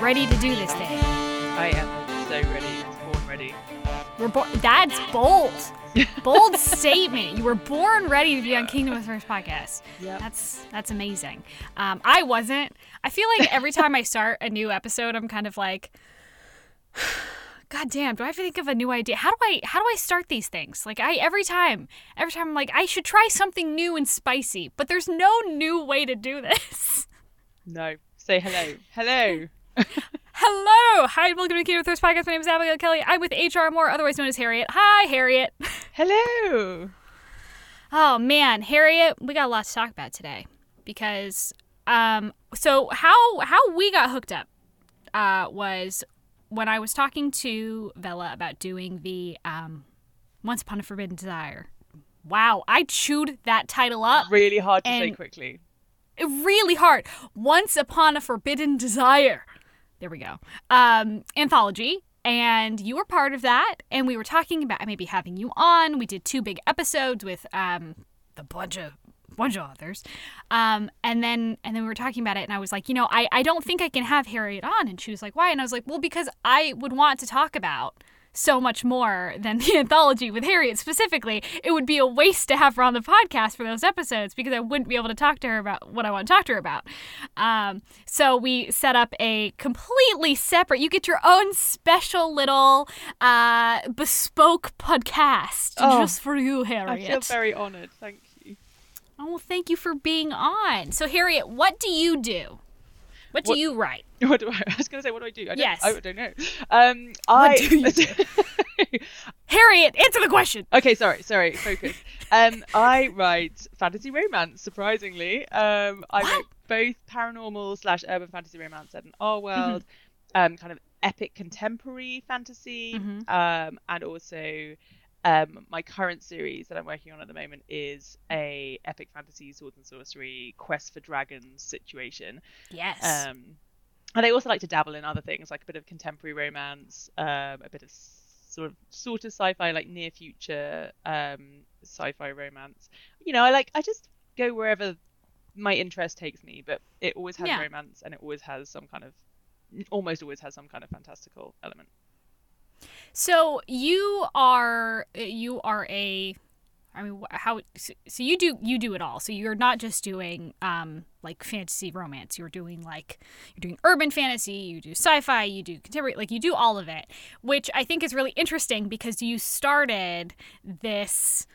Ready to do this thing. I am so ready. Born ready. We're bo- That's bold. Bold statement. You were born ready to be on Kingdom of Thrones podcast. Yep. That's that's amazing. Um, I wasn't. I feel like every time I start a new episode, I'm kind of like, God damn, do I have to think of a new idea? How do I how do I start these things? Like I every time, every time I'm like, I should try something new and spicy, but there's no new way to do this. No. Say hello. Hello. Hello, hi, welcome to the of Thrones podcast. My name is Abigail Kelly. I'm with HR Moore, otherwise known as Harriet. Hi, Harriet. Hello. Oh man, Harriet, we got a lot to talk about today because um so how how we got hooked up uh was when I was talking to Vela about doing the um Once Upon a Forbidden Desire. Wow, I chewed that title up Really hard to say quickly. really hard. Once Upon a Forbidden Desire. There we go. Um, anthology. And you were part of that. And we were talking about maybe having you on. We did two big episodes with um, the bunch of bunch of authors. Um, and then and then we were talking about it and I was like, you know, I, I don't think I can have Harriet on. And she was like, why? And I was like, well, because I would want to talk about so much more than the anthology with Harriet specifically. It would be a waste to have her on the podcast for those episodes because I wouldn't be able to talk to her about what I want to talk to her about. Um, so we set up a completely separate. You get your own special little uh, bespoke podcast Oh, just for you, Harriet. I feel very honoured. Thank you. Oh, well, thank you for being on. So, Harriet, what do you do? What do What- you write? What do I, I was going to say, what do I do? I don't, Yes. I don't know. Um, I, do you do? Harriet, answer the question. okay, sorry, sorry, focus. Um, I write fantasy romance. Surprisingly, um, I write both paranormal slash urban fantasy romance set in our world, um, kind of epic contemporary fantasy, Mhm. um, and also um, my current series that I'm working on at the moment is a epic fantasy sword and sorcery quest for dragons situation. Yes. Um, and I also like to dabble in other things, like a bit of contemporary romance, um, a bit of sort of sort of sci-fi, like near future um, sci-fi romance. You know, I like I just go wherever my interest takes me, but it always has Yeah. romance and it always has some kind of, almost always has some kind of fantastical element. So you are you are a I mean how so you do you do it all. So you're not just doing um like fantasy romance. You're doing like you're doing urban fantasy, you do sci-fi, you do contemporary like you do all of it, which I think is really interesting because you started this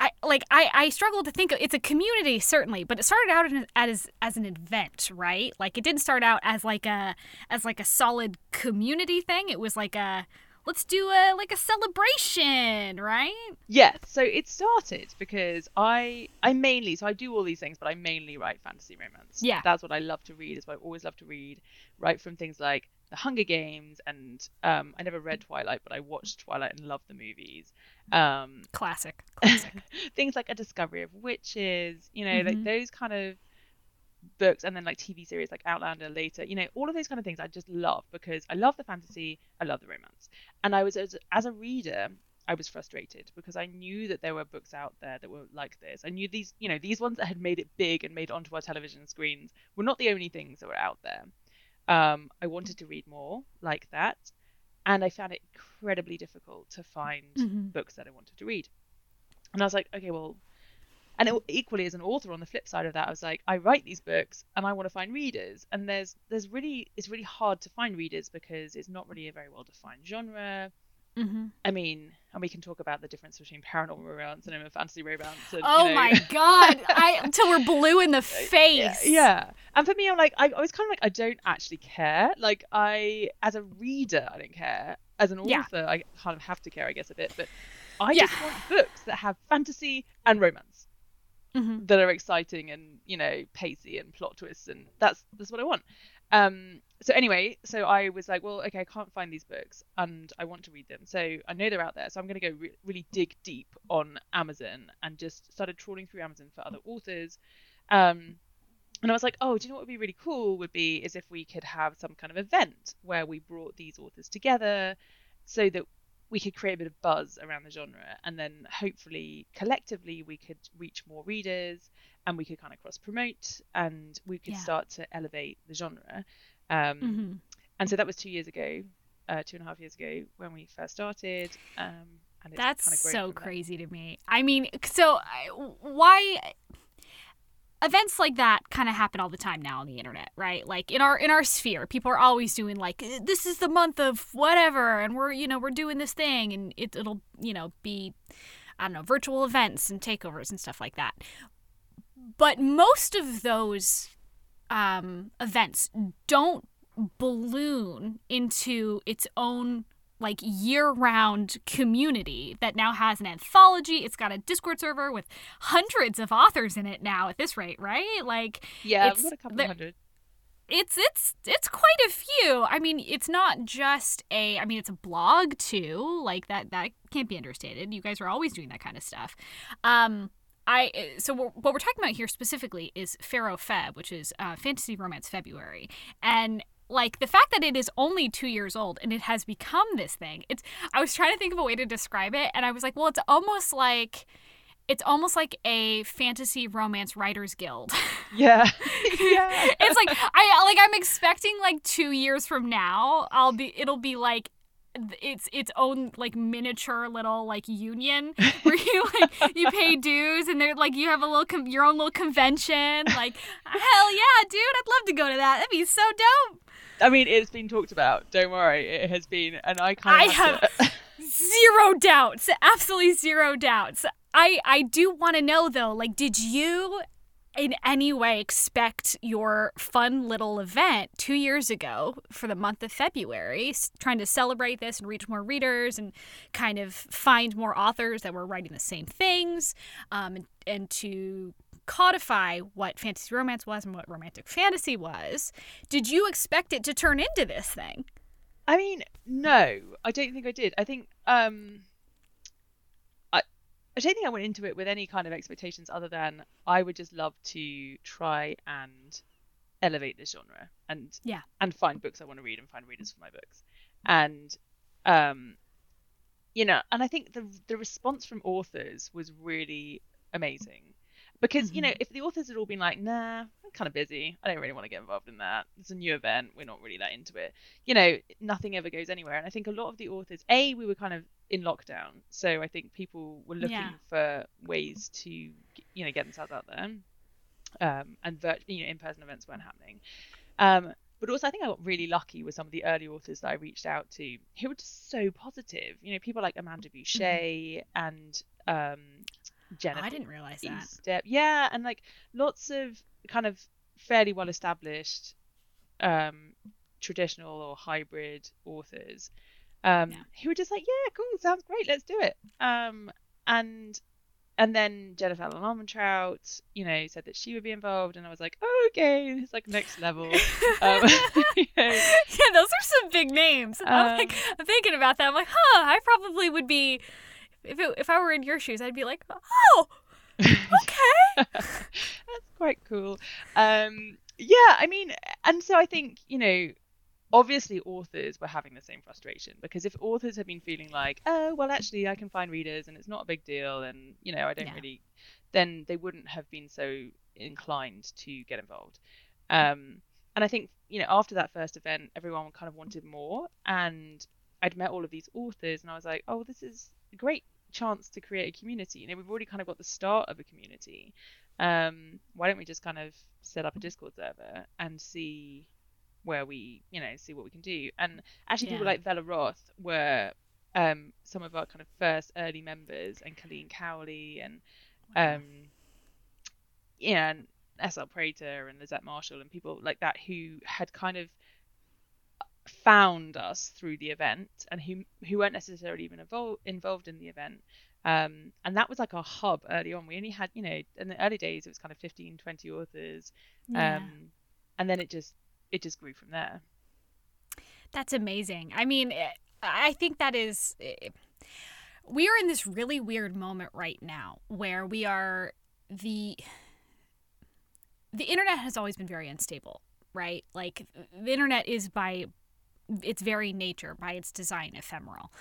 I like I, I struggle to think of, it's a community certainly, but it started out as as an event, right? Like it didn't start out as like a as like a solid community thing. It was like a let's do a like a celebration, right? Yeah, so it started because I I mainly so I do all these things, but I mainly write fantasy romance. Yeah. that's what I love to read. Is what I always love to read. Right from things like The Hunger Games, and um, I never read Twilight, but I watched Twilight and loved the movies. Um, Classic. Classic. things like A Discovery of Witches, you know, like Mhm. those kind of books, and then like TV series like Outlander later, you know, all of those kind of things I just love because I love the fantasy, I love the romance, and I was as, as a reader. I was frustrated because I knew that there were books out there that were like this. I knew these, you know, these ones that had made it big and made it onto our television screens were not the only things that were out there. Um, I wanted to read more like that, and I found it incredibly difficult to find Mhm. books that I wanted to read. And I was like, okay, well, and it, equally as an author on the flip side of that, I was like, I write these books and I want to find readers, and there's there's really it's really hard to find readers because it's not really a very well defined genre. hmm I mean, and we can talk about the difference between paranormal romance and fantasy romance. And, Oh you know, my god! I until we're blue in the face. yeah, yeah. And for me, I'm like, I, I was kind of like, I don't actually care. Like, I, as a reader, I don't care. As an Yeah. author, I kind of have to care, I guess, a bit. But I Yeah. just want books that have fantasy and romance Mhm. that are exciting and you know pacey and plot twists, and that's that's what I want. Um. So anyway, so I was like, well, okay, I can't find these books, and I want to read them. So I know they're out there, so I'm going to go re- really dig deep on Amazon and just started trawling through Amazon for other authors. Um, and I was like, oh, do you know what would be really cool would be is if we could have some kind of event where we brought these authors together so that we could create a bit of buzz around the genre and then hopefully collectively we could reach more readers and we could kind of cross promote and we could Yeah. start to elevate the genre um, hmm and so that was two years ago uh, two and a half years ago when we first started um, and it's That's kind of so from there. crazy to me. I mean, so I- why events like that kind of happen all the time now on the internet, right? Like in our in our sphere, people are always doing like this is the month of whatever and we're, you know, we're doing this thing and it, it'll, you know, be I don't know, virtual events and takeovers and stuff like that. But most of those um, events don't balloon into its own like year-round community that now has an anthology. It's got a Discord server with hundreds of authors in it now at this rate, right? Like yeah it's- a couple hundred it's it's it's quite a few. I mean, it's not just a I mean, it's a blog too. Like that that can't be understated. You guys are always doing that kind of stuff. Um I so what what we're talking about here specifically is Faro Feb, which is uh, Fantasy Romance February, and like the fact that it is only two years old and it has become this thing. It's I was trying to think of a way to describe it, and I was like, well, it's almost like it's almost like a fantasy romance writers guild. yeah yeah it's like I like I'm expecting like two years from now I'll be it'll be like it's its own like miniature little like union where you like you pay dues and they're like you have a little com- your own little convention like hell yeah dude I'd love to go to that that'd be so dope I mean, it's been talked about. Don't worry, it has been, and I kind I have. zero doubts absolutely zero doubts I I do want to know though like did you in any way expect your fun little event two years ago for the month of February, trying to celebrate this and reach more readers and kind of find more authors that were writing the same things, um, and, and to codify what fantasy romance was and what romantic fantasy was. Did you expect it to turn into this thing? I mean, no, I don't think I did. I think um, I don't think I went into it with any kind of expectations other than I would just love to try and elevate this genre and Yeah. and find books I want to read and find readers for my books. And um you know and I think the the response from authors was really amazing. Because you know if the authors had all been like nah I'm kind of busy. I don't really want to get involved in that. It's a new event. We're not really that into it. You know nothing ever goes anywhere. And I think a lot of the authors a we were kind of in lockdown. So I think people were looking Yeah. for ways to you know get themselves out there um, and virt- you know in-person events weren't happening. Um, but also I think I got really lucky with some of the early authors that I reached out to who were just so positive. You know people like Amanda Bouchet and um, Jennifer I didn't realize that. yeah and like lots of kind of fairly well established um traditional or hybrid authors um Yeah. who were just like yeah cool sounds great let's do it um and and then Jennifer L. Armentrout, you know, said that she would be involved, and I was like, oh, okay, it's like next level. Um, you know, yeah, those are some big names. I'm like, Um, I'm thinking about that. I'm like, huh, I probably would be, if it, if I were in your shoes, I'd be like, oh, okay. That's quite cool. Um, yeah, I mean, and so I think, you know, obviously authors were having the same frustration because if authors had been feeling like, oh, well, actually, I can find readers and it's not a big deal and, you know, I don't Yeah. really, then they wouldn't have been so inclined to get involved. Um, and I think, you know, after that first event, everyone kind of wanted more. And I'd met all of these authors and I was like, oh, this is a great chance to create a community. You know, we've already kind of got the start of a community um, why don't we just kind of set up a Discord server and see where we, you know, see what we can do? And actually, people like Vela Roth were um, some of our kind of first early members, and Colleen Cowley, and um, yeah, and SL Prater and Lisette Marshall, and people like that who had kind of found us through the event and who who weren't necessarily even involved involved in the event. Um, and that was like our hub early on. We only had you know in the early days it was kind of 15 20 authors. Yeah. um, and then it just it just grew from there That's amazing. I mean, eh, I think that is. eh, We are in this really weird moment right now where we are the. The internet has always been very unstable, right? Like the internet is by its very nature, by its design, ephemeral.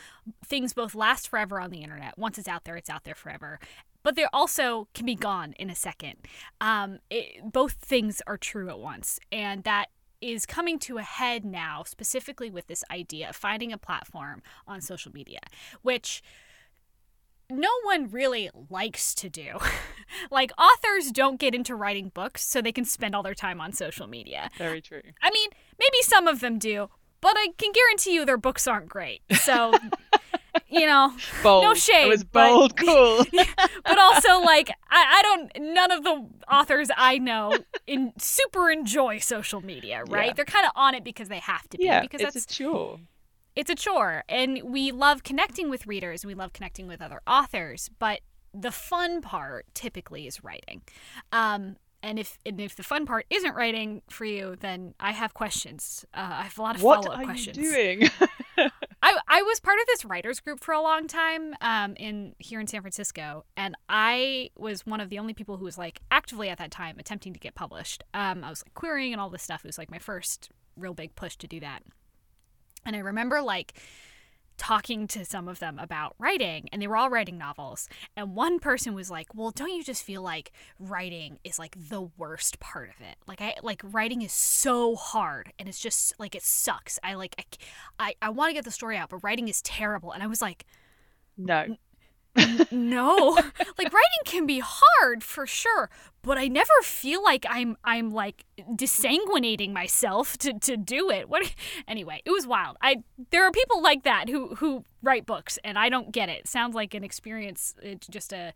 Things both last forever on the internet. Once it's out there, it's out there forever. But they also can be gone in a second. Um, it, both things are true at once. And that is coming to a head now, specifically with this idea of finding a platform on social media, which no one really likes to do. like, authors don't get into writing books so they can spend all their time on social media. Very true. I mean, maybe some of them do, but I can guarantee you their books aren't great. So, you know, Bold. no shade. It was but- bold, cool. but also like I, I don't none of the authors I know in super enjoy social media, right? Yeah. They're kind of on it because they have to be yeah, because it's that's a chore. it's a chore and we love connecting with readers and we love connecting with other authors, but the fun part typically is writing. Um and if and if the fun part isn't writing for you, then I have questions. Uh, I have a lot of What follow-up questions. What are you doing? I, I was part of this writers group for a long time um, in here in San Francisco, and I was one of the only people who was like actively at that time attempting to get published. Um, I was like querying and all this stuff. It was like my first real big push to do that. And I remember like talking to some of them about writing and they were all writing novels. And one person was like well don't you just feel like writing is like the worst part of it? Like i like writing is so hard and it's just like it sucks. I like i i, I want to get the story out but writing is terrible. And i was like no. no. Like writing can be hard for sure but i never feel like i'm i'm like desanguinating myself to to do it. What anyway it was wild. I there are people like that who who write books and i don't get it. Sounds like an experience it's just a,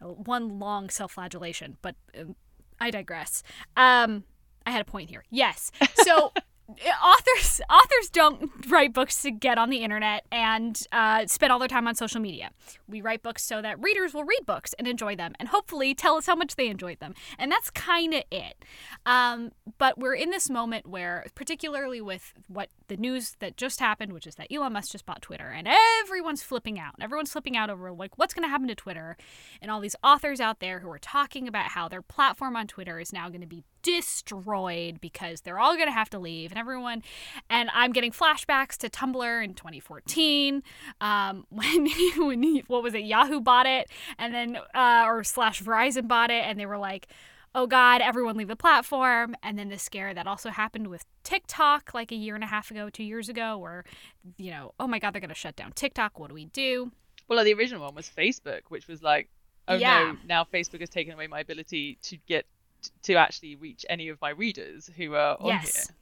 a one long self-flagellation but um, i digress. Um i had a point here. Yes. So authors authors don't write books to get on the internet and uh, spend all their time on social media. We write books so that readers will read books and enjoy them, and hopefully tell us how much they enjoyed them. And that's kind of it. Um, but we're in this moment where, particularly with what the news that just happened, which is that Elon Musk just bought Twitter, and everyone's flipping out. Everyone's flipping out over like what's going to happen to Twitter, and all these authors out there who are talking about how their platform on Twitter is now going to be destroyed because they're all going to have to leave and everyone and i'm getting flashbacks to tumblr in 2014 um, when, when he, what was it yahoo bought it and then uh, or slash verizon bought it and they were like oh god everyone leave the platform and then the scare that also happened with tiktok like a year and a half ago two years ago where you know oh my god they're going to shut down tiktok what do we do Well, the original one was Facebook, which was like, oh Yeah. no, now Facebook has taken away my ability to get to actually reach any of my readers who are on yes here.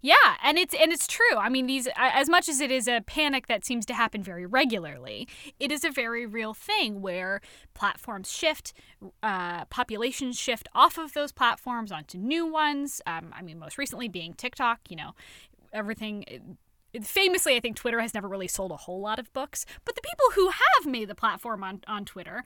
Yeah, and it's and it's true. I mean, these as much as it is a panic that seems to happen very regularly, it is a very real thing where platforms shift, uh, populations shift off of those platforms onto new ones. Um, I mean, most recently being TikTok. You know, everything. Famously, I think Twitter has never really sold a whole lot of books, but the people who have made the platform on, on Twitter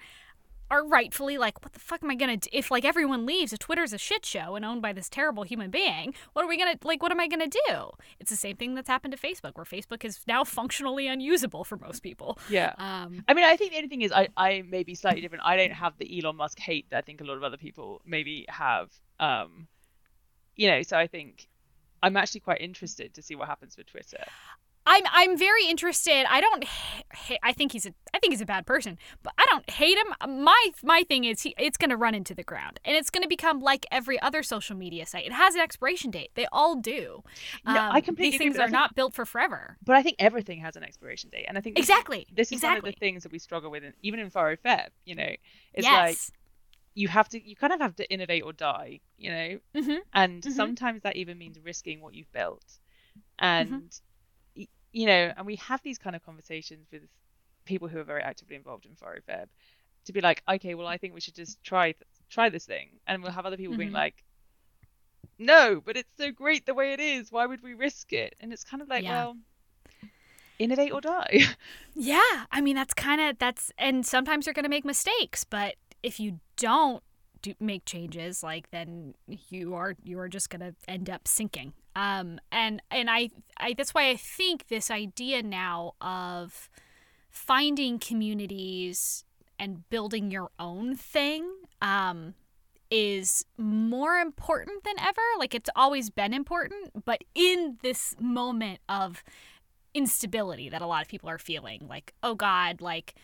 are rightfully like, what the fuck am I gonna do? If like everyone leaves, if Twitter's a shit show and owned by this terrible human being, what are we gonna like? What am I gonna do? It's the same thing that's happened to Facebook, where Facebook is now functionally unusable for most people. Yeah. Um, I mean, I think the only thing is, I, I may be slightly different. I don't have the Elon Musk hate that I think a lot of other people maybe have. Um, you know, so I think I'm actually quite interested to see what happens with Twitter. I'm I'm very interested. I don't. Ha- I think he's a. I think he's a bad person, but I don't hate him. My my thing is, he, it's going to run into the ground, and it's going to become like every other social media site. It has an expiration date. They all do. No, I Um, completely These things I are think- not built for forever. But I think everything has an expiration date, and I think this Exactly. this is exactly. one of the things that we struggle with, in, even in Faro Feb. You know, it's yes. like you have to, you kind of have to innovate or die. You know, hmm and Mhm. sometimes that even means risking what you've built Mm-hmm. and y you know and we have these kind of conversations with people who are very actively involved in Faro Feb to be like okay well I think we should just try th- try this thing and we'll have other people being Mhm. like no but it's so great the way it is why would we risk it and it's kind of like Yeah. well innovate or die Yeah, I mean that's kind of that's and sometimes you're going to make mistakes, but if you don't do, make changes like then you are you are just to end up sinking. Um and and I I that's why I think this idea now of finding communities and building your own thing um is more important than ever. Like it's always been important, but in this moment of instability that a lot of people are feeling, like, oh God, like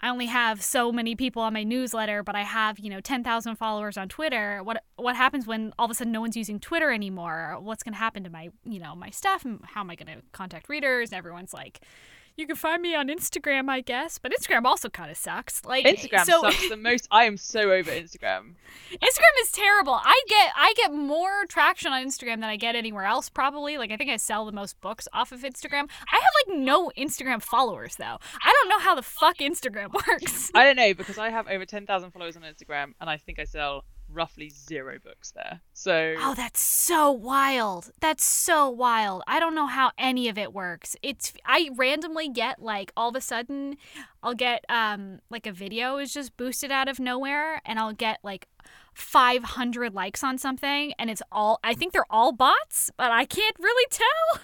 I only have so many people on my newsletter, but I have, you know, 10,000 followers on Twitter. What what happens when all of a sudden no one's using Twitter anymore? What's going to happen to my, you know, my stuff? How am I going to contact readers? Everyone's like, you can find me on Instagram, I guess, but Instagram also kind of sucks. Like Instagram so, sucks the most. I am so over Instagram. Instagram is terrible. I get I get more traction on Instagram than I get anywhere else. Probably like I think I sell the most books off of Instagram. I have like no Instagram followers though. I don't know how the fuck Instagram works. I don't know because I have over ten thousand followers on Instagram, and I think I sell roughly zero books there. So Oh, that's so wild. That's so wild. I don't know how any of it works. It's I randomly get like all of a sudden I'll get um like a video is just boosted out of nowhere and I'll get like 500 likes on something and it's all I think they're all bots, but I can't really tell.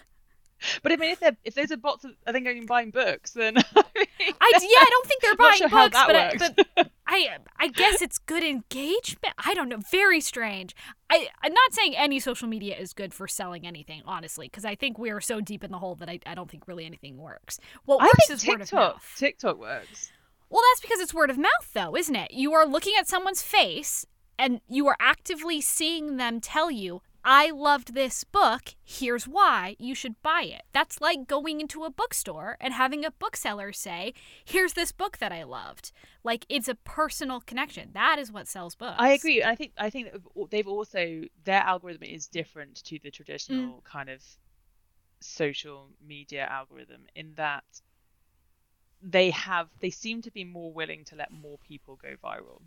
But I mean, if they're if there's a bots, I think I'm buying books, then I, yeah, I don't think they're buying sure books, how but, that I, works. but I I guess it's good engagement. I don't know, very strange. I I'm not saying any social media is good for selling anything, honestly, because I think we are so deep in the hole that I, I don't think really anything works. What I works is word of mouth. TikTok works. Well, that's because it's word of mouth, though, isn't it? You are looking at someone's face and you are actively seeing them tell you, I loved this book. Here's why you should buy it. That's like going into a bookstore and having a bookseller say, Here's this book that I loved. Like it's a personal connection. That is what sells books. I agree. I think I think they've also their algorithm is different to the traditional Mm. kind of social media algorithm in that they have they seem to be more willing to let more people go viral.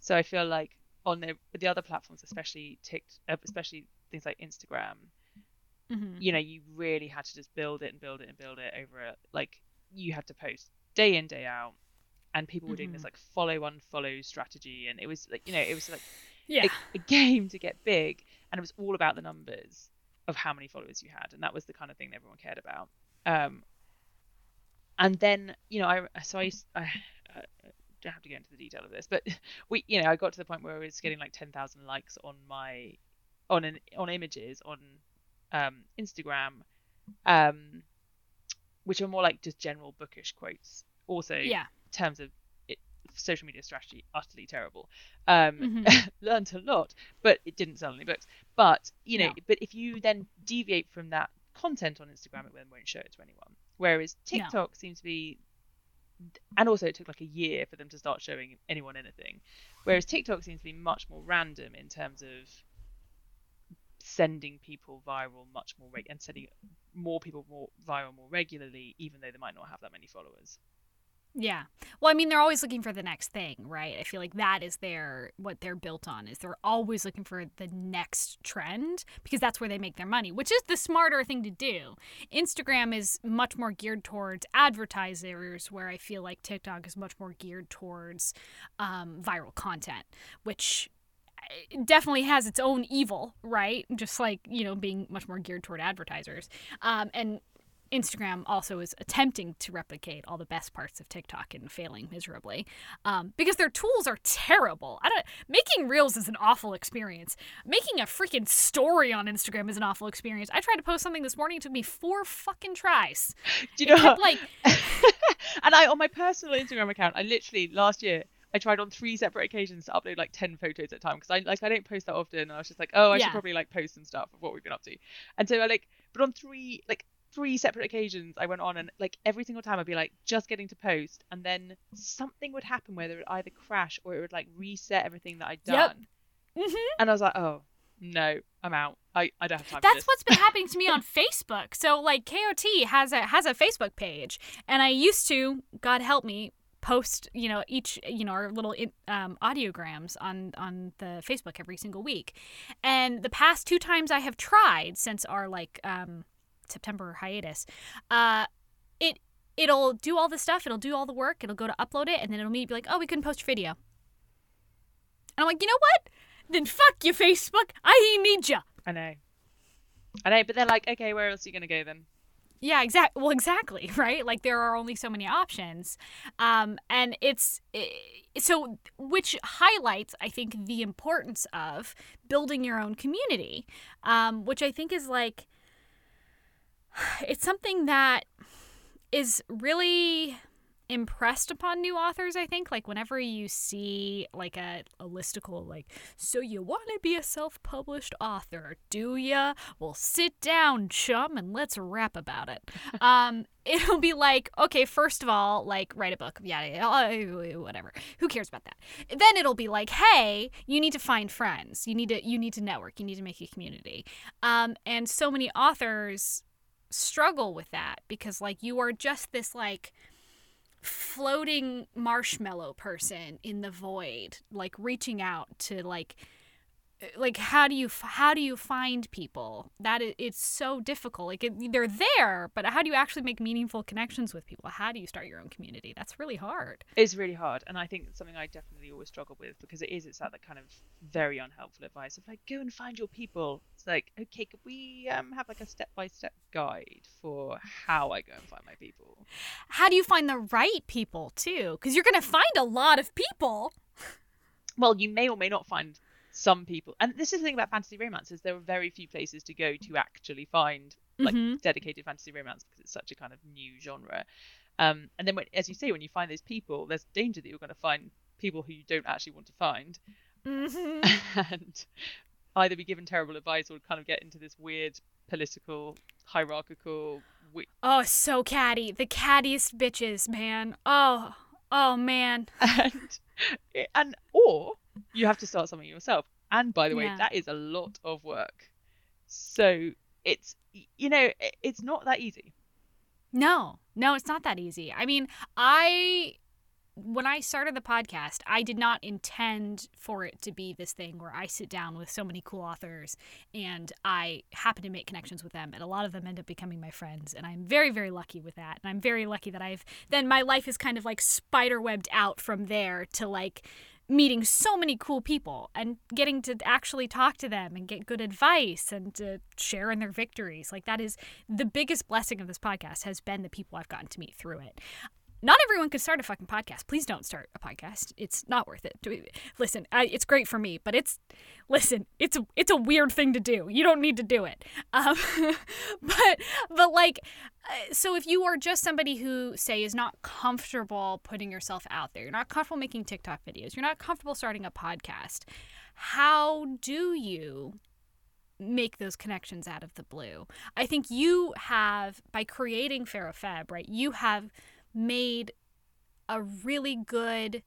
So I feel like on the, the other platforms, especially Tikt, uh, especially things like Instagram, Mhm. you know, you really had to just build it and build it and build it over a, like you had to post day in day out, and people were doing this Mhm. like follow unfollow strategy, and it was like you know it was like Yeah. a, a game to get big, and it was all about the numbers of how many followers you had, and that was the kind of thing that everyone cared about. Um, and then you know, I so I, I, I don't have to get into the detail of this, but we, you know, I got to the point where I was getting like ten thousand likes on my on an on images on um, Instagram, um, which are more like just general bookish quotes. Also, yeah. in terms of it, social media strategy, utterly terrible. Um, Mhm. learned a lot, but it didn't sell any books. But you know, No. but if you then deviate from that content on Instagram, it then won't show it to anyone. Whereas No. TikTok seems to be, and also it took like a year for them to start showing anyone anything. Whereas TikTok seems to be much more random in terms of sending people viral much more reg- and sending more people more viral more regularly, even though they might not have that many followers. Yeah. Well, I mean, they're always looking for the next thing, right? I feel like that is their what they're built on is they're always looking for the next trend because that's where they make their money, which is the smarter thing to do. Instagram is much more geared towards advertisers, where I feel like TikTok is much more geared towards um, viral content, which definitely has its own evil, right? Just like you know, being much more geared toward advertisers, um, and Instagram also is attempting to replicate all the best parts of TikTok and failing miserably um, because their tools are terrible. I don't. Making reels is an awful experience. Making a freaking story on Instagram is an awful experience. I tried to post something this morning. It took me four fucking tries. Do you know? Kept like and I on my personal Instagram account, I literally last year I tried on three separate occasions to upload like ten photos at a time because I like I don't post that often. And I was just like, oh, I Yeah. should probably like post some stuff of what we've been up to. And so I like, but on three like three separate occasions, I went on and like every single time I'd be like just getting to post, and then something would happen where it would either crash or it would like reset everything that I'd Yep. done. Mhm. And I was like, oh no, I'm out. I, I don't have time for That's what's been happening to me on Facebook. So like KOT has a has a Facebook page, and I used to, God help me, post you know each you know our little um, audiograms on on the Facebook every single week, and the past two times I have tried since our like um, September hiatus, uh, it it'll do all the stuff, it'll do all the work, it'll go to upload it, and then it'll be like, oh, we couldn't post your video. And I'm like, you know what? Then fuck you, Facebook. I need you I know. I know, but they're like, okay, where else are you gonna go then? Yeah, exactly. Well, exactly, right? Like there are only so many options. Um, and it's so which highlights I think the importance of building your own community. Um, which I think is like it's something that is really impressed upon new authors i think like whenever you see like a, a listicle like so you want to be a self-published author do ya? Well sit down chum and let's rap about it. Um it'll be like okay first of all like write a book yeah, yeah whatever. Who cares about that? Then it'll be like hey you need to find friends. You need to you need to network. You need to make a community. Um and so many authors struggle with that because like you are just this like floating marshmallow person in the void like reaching out to like like how do you how do you find people? That is, it's so difficult. Like it, they're there but how do you actually make meaningful connections with people? How do you start your own community? That's really hard. It's really hard and i think it's something i definitely always struggle with because it is it's that kind of very unhelpful advice of like go and find your people. It's like okay could we um, have like a step-by-step guide for how i go and find my people? How do you find the right people too? Because you're going to find a lot of people. Well you may or may not find some people and this is the thing about fantasy romance is there are very few places to go to actually find like mm-hmm. dedicated fantasy romance because it's such a kind of new genre. Um, and then when, as you say when you find those people there's danger that you're going to find people who you don't actually want to find. Mm-hmm. and either be given terrible advice or kind of get into this weird political hierarchical oh so catty. The cattiest bitches man. Oh oh man. And and or you have to start something yourself. And by the way, yeah. that is a lot of work. So it's you know it's not that easy. No, no, it's not that easy. I mean, I when I started the podcast, I did not intend for it to be this thing where I sit down with so many cool authors and I happen to make connections with them. And a lot of them end up becoming my friends. And I'm very, very lucky with that. And I'm very lucky that I've then my life is kind of like spider webbed out from there to like meeting so many cool people and getting to actually talk to them and get good advice and to share in their victories. Like that is the biggest blessing of this podcast has been the people I've gotten to meet through it not everyone can start a fucking podcast. Please don't start a podcast. It's not worth it. Listen, I, it's great for me, but it's listen, it's a, it's a weird thing to do. You don't need to do it. Um, but but like, uh, so if you are just somebody who say is not comfortable putting yourself out there, you're not comfortable making TikTok videos, you're not comfortable starting a podcast. How do you make those connections out of the blue? I think you have by creating Faro Feb, right? You have made a really good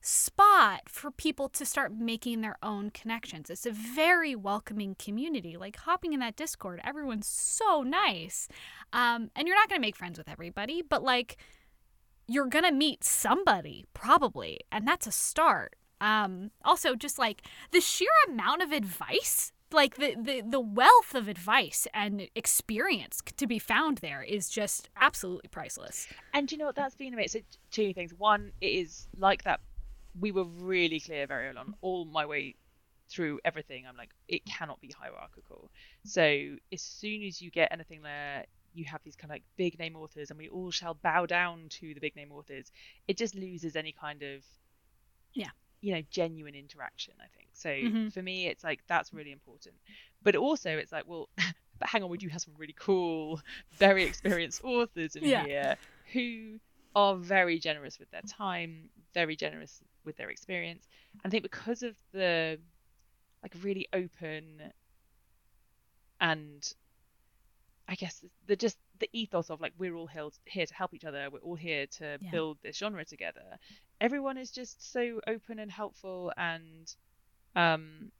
spot for people to start making their own connections. It's a very welcoming community. Like hopping in that Discord, everyone's so nice. Um, and you're not going to make friends with everybody, but like you're going to meet somebody probably, and that's a start. Um, also, just like the sheer amount of advice like the, the the wealth of advice and experience to be found there is just absolutely priceless. And you know what that's been amazing. So two things. One, it is like that. We were really clear very early on, all my way through everything. I'm like, it cannot be hierarchical. So as soon as you get anything there, you have these kind of like big name authors, and we all shall bow down to the big name authors. It just loses any kind of yeah you know genuine interaction i think so mm-hmm. for me it's like that's really important but also it's like well but hang on we do have some really cool very experienced authors in yeah. here who are very generous with their time very generous with their experience and i think because of the like really open and I guess the just the ethos of like we're all here to help each other, we're all here to yeah. build this genre together everyone is just so open and helpful and um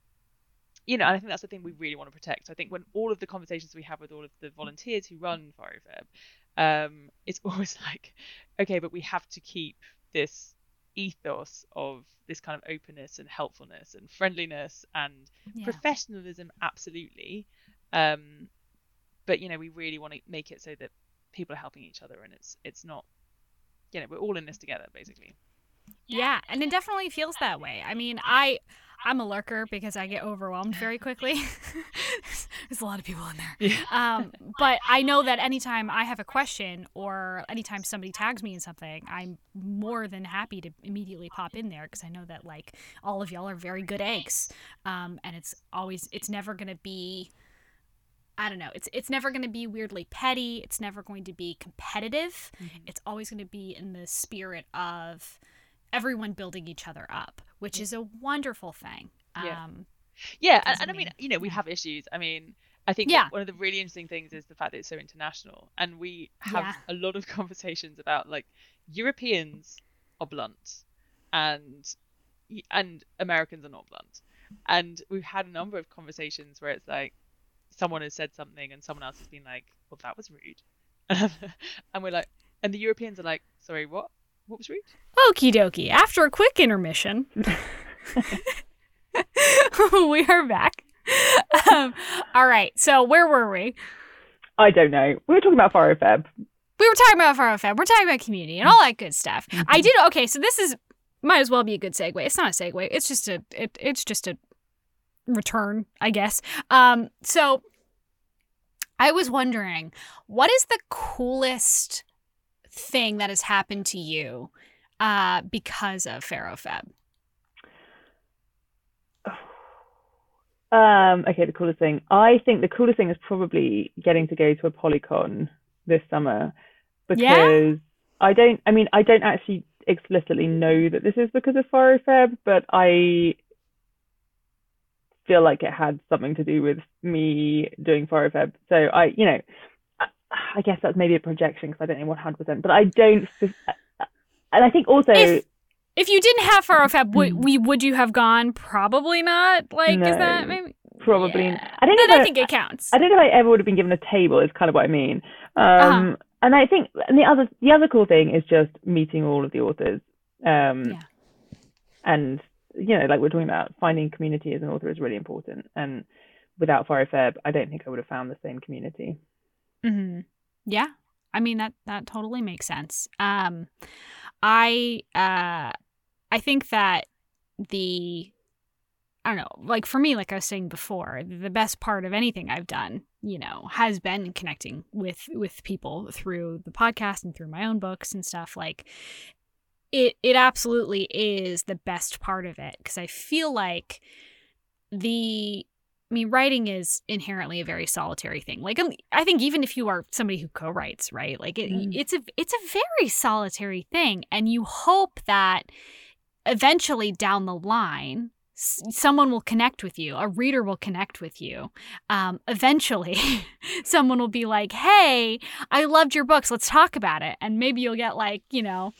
you know, and I think that's the thing we really want to protect. I think when all of the conversations we have with all of the volunteers who run FireFeb, um, it's always like, okay, but we have to keep this ethos of this kind of openness and helpfulness and friendliness and yeah. professionalism, absolutely. Um, but you know, we really want to make it so that people are helping each other and it's it's not, you know, we're all in this together, basically. Yeah, and it definitely feels that way. I mean, I I'm a lurker because I get overwhelmed very quickly. There's a lot of people in there. Yeah. Um, but I know that anytime I have a question or anytime somebody tags me in something, I'm more than happy to immediately pop in there because I know that like all of y'all are very good eggs, um, and it's always it's never gonna be. I don't know. It's it's never going to be weirdly petty. It's never going to be competitive. Mm-hmm. It's always going to be in the spirit of everyone building each other up, which is a wonderful thing. Yeah. Um, Yeah, and, and I mean, mean- you know, we have issues. I mean, I think Yeah. one of the really interesting things is the fact that it's so international, and we have Yeah. a lot of conversations about like Europeans are blunt, and and Americans are not blunt, and we've had a number of conversations where it's like someone has said something and someone else has been like, "Well, that was rude," and we're like, and the Europeans are like, "Sorry, what? What was rude?" Okie dokie. After a quick intermission, we are back. Um, all right. So where were we? I don't know. We were talking about Faro Feb. We were talking about Faro Feb. We're talking about community and all that good stuff. I did okay. So this is might as well be a good segue. It's not a segue. It's just a it, it's just a return, I guess. Um, so I was wondering, what is the coolest thing that has happened to you uh, because of Faro Feb? Um, okay, the coolest thing. I think the coolest thing is probably getting to go to ApollyCon this summer because Yeah? I don't, I mean, I don't actually explicitly know that this is because of Faro Feb, but I feel like it had something to do with me doing Faro Feb. So I, you know, I, I guess that's maybe a projection because I don't know 100%, but I don't, and I think also, If- If you didn't have Faro Feb, would we would you have gone? Probably not. Like, is that maybe? probably, Yeah. I don't know Then if I think it counts. I don't know if I ever would have been given a table. Is kind of what I mean. Um, Uh-huh. And I think, and the other, the other cool thing is just meeting all of the authors. Um, Yeah. And you know, like we're talking about, finding community as an author is really important. And without Faro Feb, I don't think I would have found the same community. hmm Yeah, I mean that that totally makes sense. Um, I uh, I think that the I don't know, like for me, like I was saying before, the best part of anything I've done, you know, has been connecting with with people through the podcast and through my own books and stuff. Like it it absolutely is the best part of it because I feel like the I mean, writing is inherently a very solitary thing. Like, um, I think even if you are somebody who co-writes, right? Like, it, Mm. it's a it's a very solitary thing, and you hope that eventually down the line, s- someone will connect with you. A reader will connect with you. Um, eventually, someone will be like, "Hey, I loved your books. Let's talk about it." And maybe you'll get like, you know,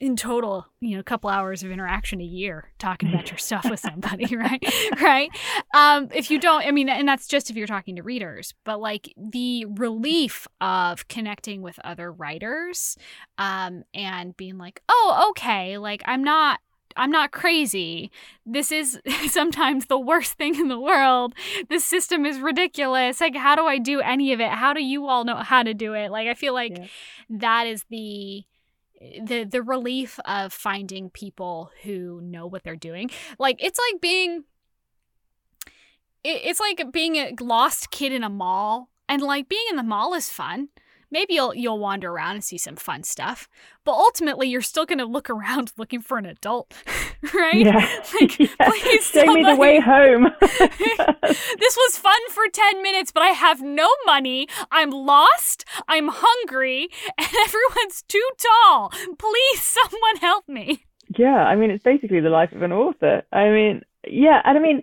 in total, you know, a couple hours of interaction a year talking about your stuff with somebody, right? right? Um, if you don't, I mean, and that's just if you're talking to readers, but like the relief of connecting with other writers, um, and being like, oh, okay, like I'm not. I'm not crazy. This is sometimes the worst thing in the world. This system is ridiculous. Like, how do I do any of it? How do you all know how to do it? Like, I feel like Yeah. that is the the the relief of finding people who know what they're doing. Like it's like being it, it's like being a lost kid in a mall and like being in the mall is fun maybe you'll you'll wander around and see some fun stuff but ultimately you're still going to look around looking for an adult right Yeah. like Yeah. please Show me the way home. this was fun for 10 minutes, but I have no money. I'm lost. I'm hungry. And everyone's too tall. Please, someone help me. Yeah, I mean, it's basically the life of an author. I mean, yeah, and I mean,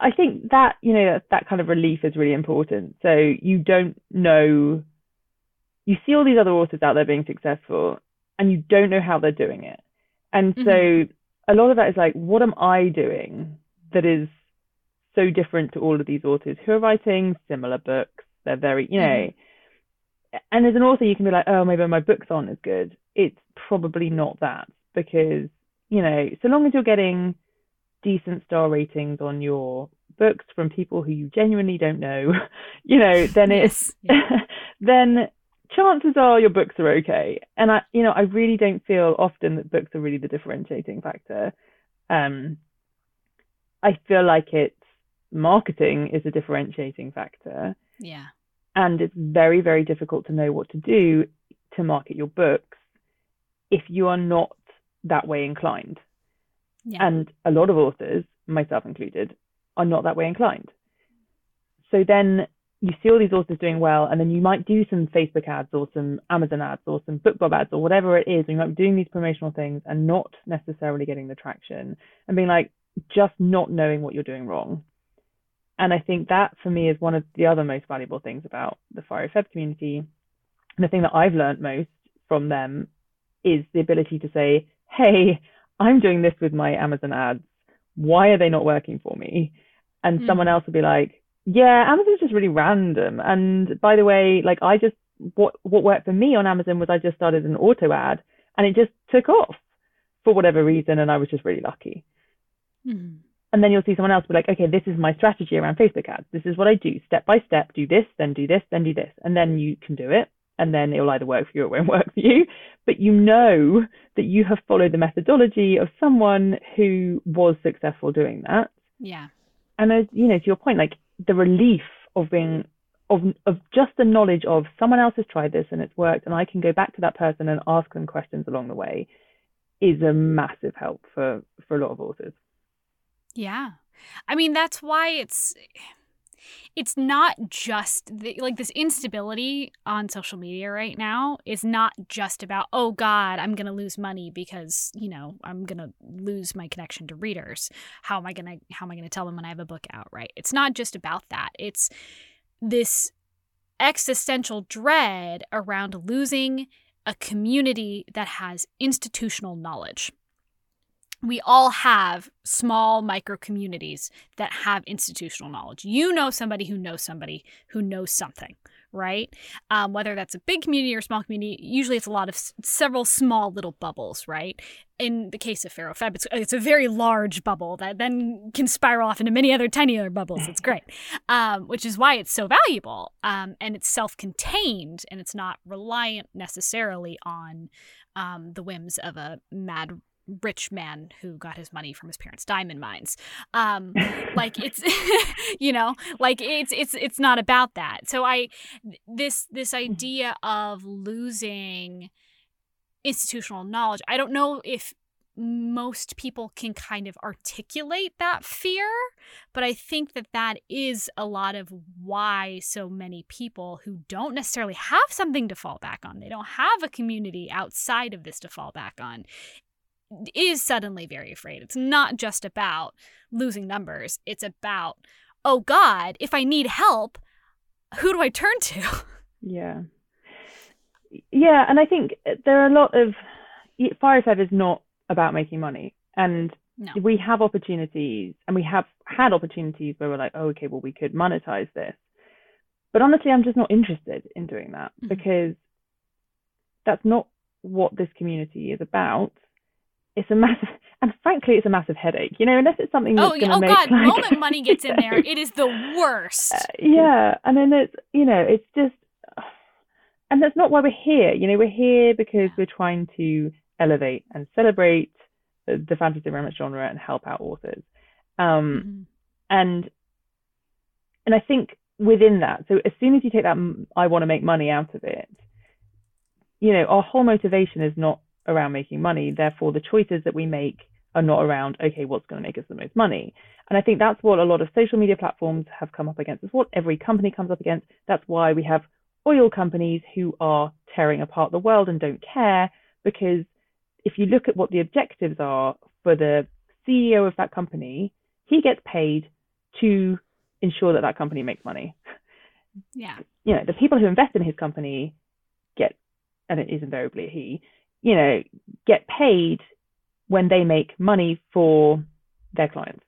I think that, you know, that, that kind of relief is really important. So you don't know, you see all these other authors out there being successful, and you don't know how they're doing it. And so mm-hmm. a lot of that is like, what am I doing that is so different to all of these authors who are writing similar books? They're very, you know, mm-hmm. and as an author, you can be like, oh, maybe my books aren't as good. It's probably not that because, you know, so long as you're getting decent star ratings on your books from people who you genuinely don't know, you know, then it's, Yes. Yeah. then chances are your books are okay. And I, you know, I really don't feel often that books are really the differentiating factor. Um, I feel like it's marketing is a differentiating factor. Yeah. And it's very, very difficult to know what to do to market your books if you are not that way inclined. Yeah. And a lot of authors, myself included, are not that way inclined. So then you see all these authors doing well, and then you might do some Facebook ads or some Amazon ads or some BookBub ads or whatever it is. And you might be doing these promotional things and not necessarily getting the traction and being like, just not knowing what you're doing wrong. And I think that for me is one of the other most valuable things about the Fiery Feb community. And the thing that I've learned most from them is the ability to say, hey, I'm doing this with my Amazon ads. Why are they not working for me? And mm. someone else will be like, yeah, Amazon's just really random. And by the way, like I just what what worked for me on Amazon was I just started an auto ad and it just took off for whatever reason and I was just really lucky. Mm. And then you'll see someone else be like, okay, this is my strategy around Facebook ads. This is what I do step by step. Do this, then do this, then do this, and then you can do it. And then it'll either work for you or it won't work for you. But you know that you have followed the methodology of someone who was successful doing that. Yeah. And as you know, to your point, like the relief of being of of just the knowledge of someone else has tried this and it's worked and I can go back to that person and ask them questions along the way is a massive help for for a lot of authors. Yeah. I mean that's why it's it's not just the, like this instability on social media right now is not just about oh god i'm going to lose money because you know i'm going to lose my connection to readers. How am i going to how am i going to tell them when i have a book out? Right? It's not just about that. It's this existential dread around losing a community that has institutional knowledge we all have small micro communities that have institutional knowledge. You know somebody who knows somebody who knows something, right? Um, whether that's a big community or small community, usually it's a lot of s- several small little bubbles, right? In the case of Faro Feb, it's, it's, a very large bubble that then can spiral off into many other tiny other bubbles. It's great, um, which is why it's so valuable. Um, and it's self contained and it's not reliant necessarily on um, the whims of a mad rich man who got his money from his parents' diamond mines. Um, like it's, you know, like it's it's it's not about that. So I this this mm-hmm. idea of losing institutional knowledge. I don't know if most people can kind of articulate that fear but i think that that is a lot of why so many people who don't necessarily have something to fall back on they don't have a community outside of this to fall back on is suddenly very afraid. It's not just about losing numbers, it's about, oh God, if I need help, who do I turn to? Yeah. Yeah, and I think there are a lot of Feb is not about making money. And no. we have opportunities and we have had opportunities where we're like, oh, okay, well, we could monetize this. But honestly, I'm just not interested in doing that mm-hmm. because that's not what this community is about it's a massive and frankly it's a massive headache you know unless it's something that's oh, going to oh make god like, moment money gets in there. It is the worst. Uh, yeah and then it's you know it's just and that's not why we're here you know we're here because we're trying to elevate and celebrate the, the fantasy romance genre and help out authors. Um mm-hmm. and and i think within that so as soon as you take that i want to make money out of it you know our whole motivation is not around making money. Therefore, the choices that we make are not around, okay, what's going to make us the most money? And I think that's what a lot of social media platforms have come up against. It's what every company comes up against. That's why we have oil companies who are tearing apart the world and don't care because if you look at what the objectives are for the CEO of that company, he gets paid to ensure that that company makes money. Yeah. You know, the people who invest in his company get, and it is invariably he, you know, get paid when they make money for their clients.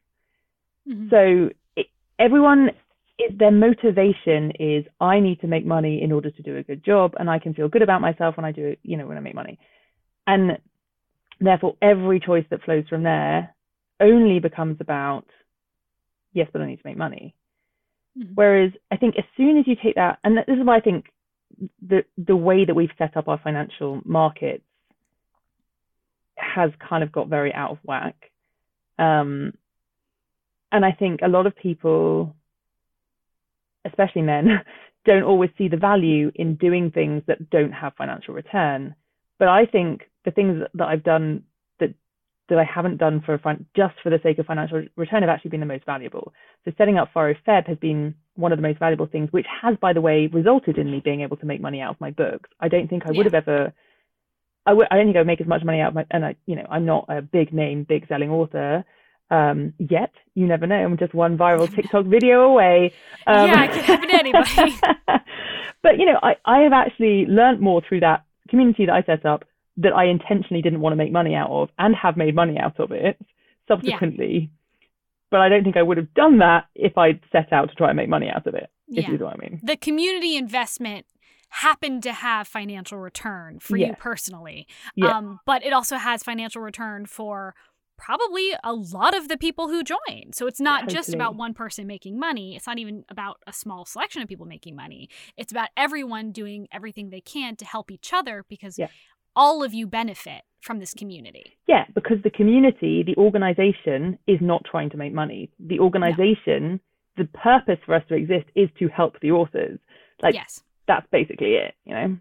Mm-hmm. So it, everyone, it, their motivation is I need to make money in order to do a good job, and I can feel good about myself when I do it, you know, when I make money. And therefore, every choice that flows from there only becomes about yes, but I need to make money. Mm-hmm. Whereas I think as soon as you take that, and this is why I think the the way that we've set up our financial markets has kind of got very out of whack. Um, and I think a lot of people, especially men, don't always see the value in doing things that don't have financial return. But I think the things that I've done that that I haven't done for front just for the sake of financial return have actually been the most valuable. So setting up Faro Feb has been one of the most valuable things, which has, by the way, resulted in me being able to make money out of my books. I don't think I would have ever. I w- I don't think I would make as much money out of my, and I, you know, I'm not a big name, big selling author, um, yet. You never know. I'm just one viral TikTok video away. Um, yeah, it could happen to anybody. but you know, I, I have actually learned more through that community that I set up that I intentionally didn't want to make money out of, and have made money out of it subsequently. Yeah. But I don't think I would have done that if I'd set out to try and make money out of it. If yeah. you know what I mean. The community investment happened to have financial return for yeah. you personally. Yeah. Um, but it also has financial return for probably a lot of the people who join. So it's not just about one person making money. It's not even about a small selection of people making money. It's about everyone doing everything they can to help each other because yeah. all of you benefit from this community. Yeah, because the community, the organization is not trying to make money. The organization, no. the purpose for us to exist is to help the authors. Like yes. That's basically it, you know.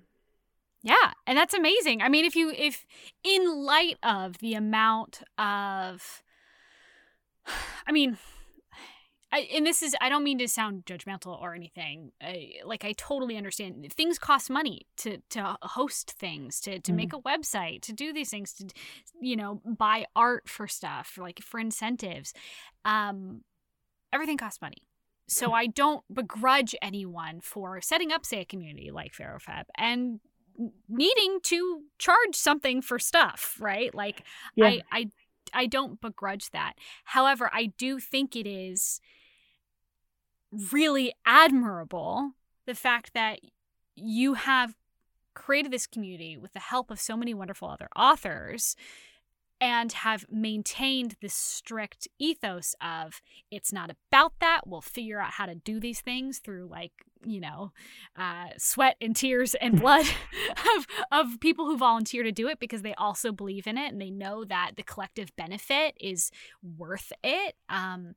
Yeah, and that's amazing. I mean, if you if in light of the amount of I mean, I, and this is I don't mean to sound judgmental or anything. I, like I totally understand things cost money to to host things, to to mm. make a website, to do these things, to you know buy art for stuff, like for incentives. Um, everything costs money. So I don't begrudge anyone for setting up, say, a community like FaroFeb and needing to charge something for stuff, right? Like yeah. I I I don't begrudge that. However, I do think it is really admirable the fact that you have created this community with the help of so many wonderful other authors and have maintained this strict ethos of it's not about that. We'll figure out how to do these things through like you know, uh, sweat and tears and blood of of people who volunteer to do it because they also believe in it and they know that the collective benefit is worth it. Um,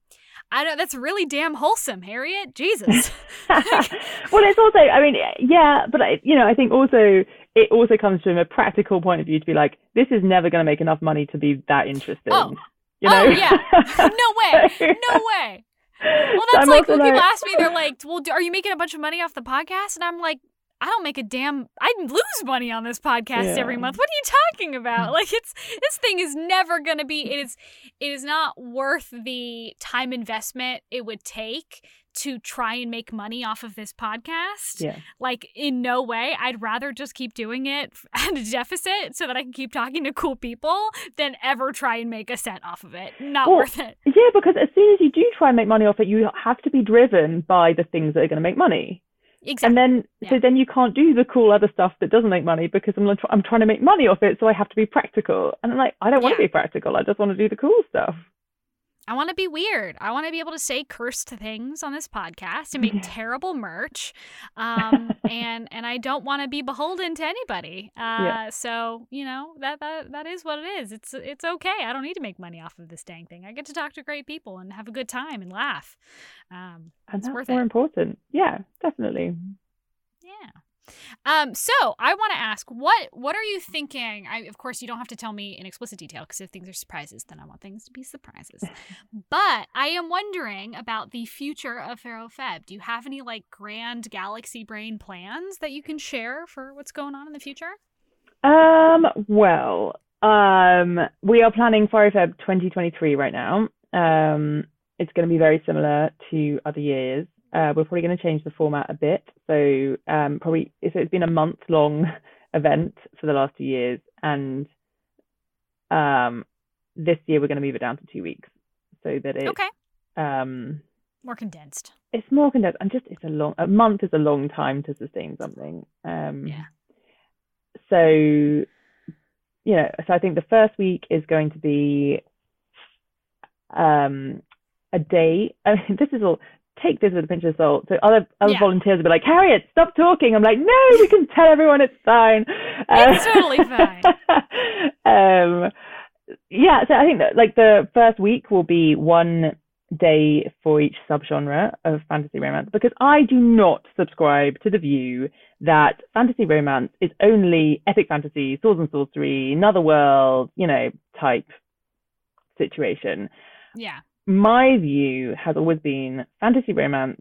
I don't. That's really damn wholesome, Harriet. Jesus. well, it's also. I mean, yeah, but I, you know, I think also it also comes from a practical point of view to be like, this is never going to make enough money to be that interesting. Oh. You know? Oh yeah, no way, no way. Well, that's so like when like... people ask me, they're like, "Well, are you making a bunch of money off the podcast?" And I'm like, I don't make a damn I lose money on this podcast yeah. every month. What are you talking about? Like it's this thing is never going to be it is it is not worth the time investment it would take to try and make money off of this podcast. Yeah. Like in no way. I'd rather just keep doing it at a deficit so that I can keep talking to cool people than ever try and make a cent off of it. Not well, worth it. Yeah, because as soon as you do try and make money off it, you have to be driven by the things that are going to make money. Exactly. And then, yeah. so then you can't do the cool other stuff that doesn't make money because I'm I'm trying to make money off it, so I have to be practical. And I'm like, I don't want to be practical. I just want to do the cool stuff. I want to be weird. I want to be able to say cursed things on this podcast and make terrible merch, um, and and I don't want to be beholden to anybody. Uh, yeah. So you know that that that is what it is. It's it's okay. I don't need to make money off of this dang thing. I get to talk to great people and have a good time and laugh. Um, and it's that's more it. important. Yeah, definitely. Yeah. Um, so I want to ask, what what are you thinking? I, of course, you don't have to tell me in explicit detail because if things are surprises, then I want things to be surprises. but I am wondering about the future of Faro Feb. Do you have any like grand galaxy brain plans that you can share for what's going on in the future? Um, well, um, we are planning Faro Feb 2023 right now. Um, it's going to be very similar to other years. Uh, we're probably going to change the format a bit. So um, probably so it's been a month long event for the last two years, and um, this year we're going to move it down to two weeks so that it's okay. Um, more condensed. It's more condensed, and just it's a long a month is a long time to sustain something. Um, yeah. So you know, so I think the first week is going to be um, a day. I mean, this is all take this with a pinch of salt. So other other yeah. volunteers will be like, Harriet, stop talking. I'm like, no, we can tell everyone it's fine. It's uh, totally fine. um, yeah, so I think that like the first week will be one day for each subgenre of fantasy romance because I do not subscribe to the view that fantasy romance is only epic fantasy, swords and sorcery, another world, you know, type situation. Yeah. My view has always been fantasy romance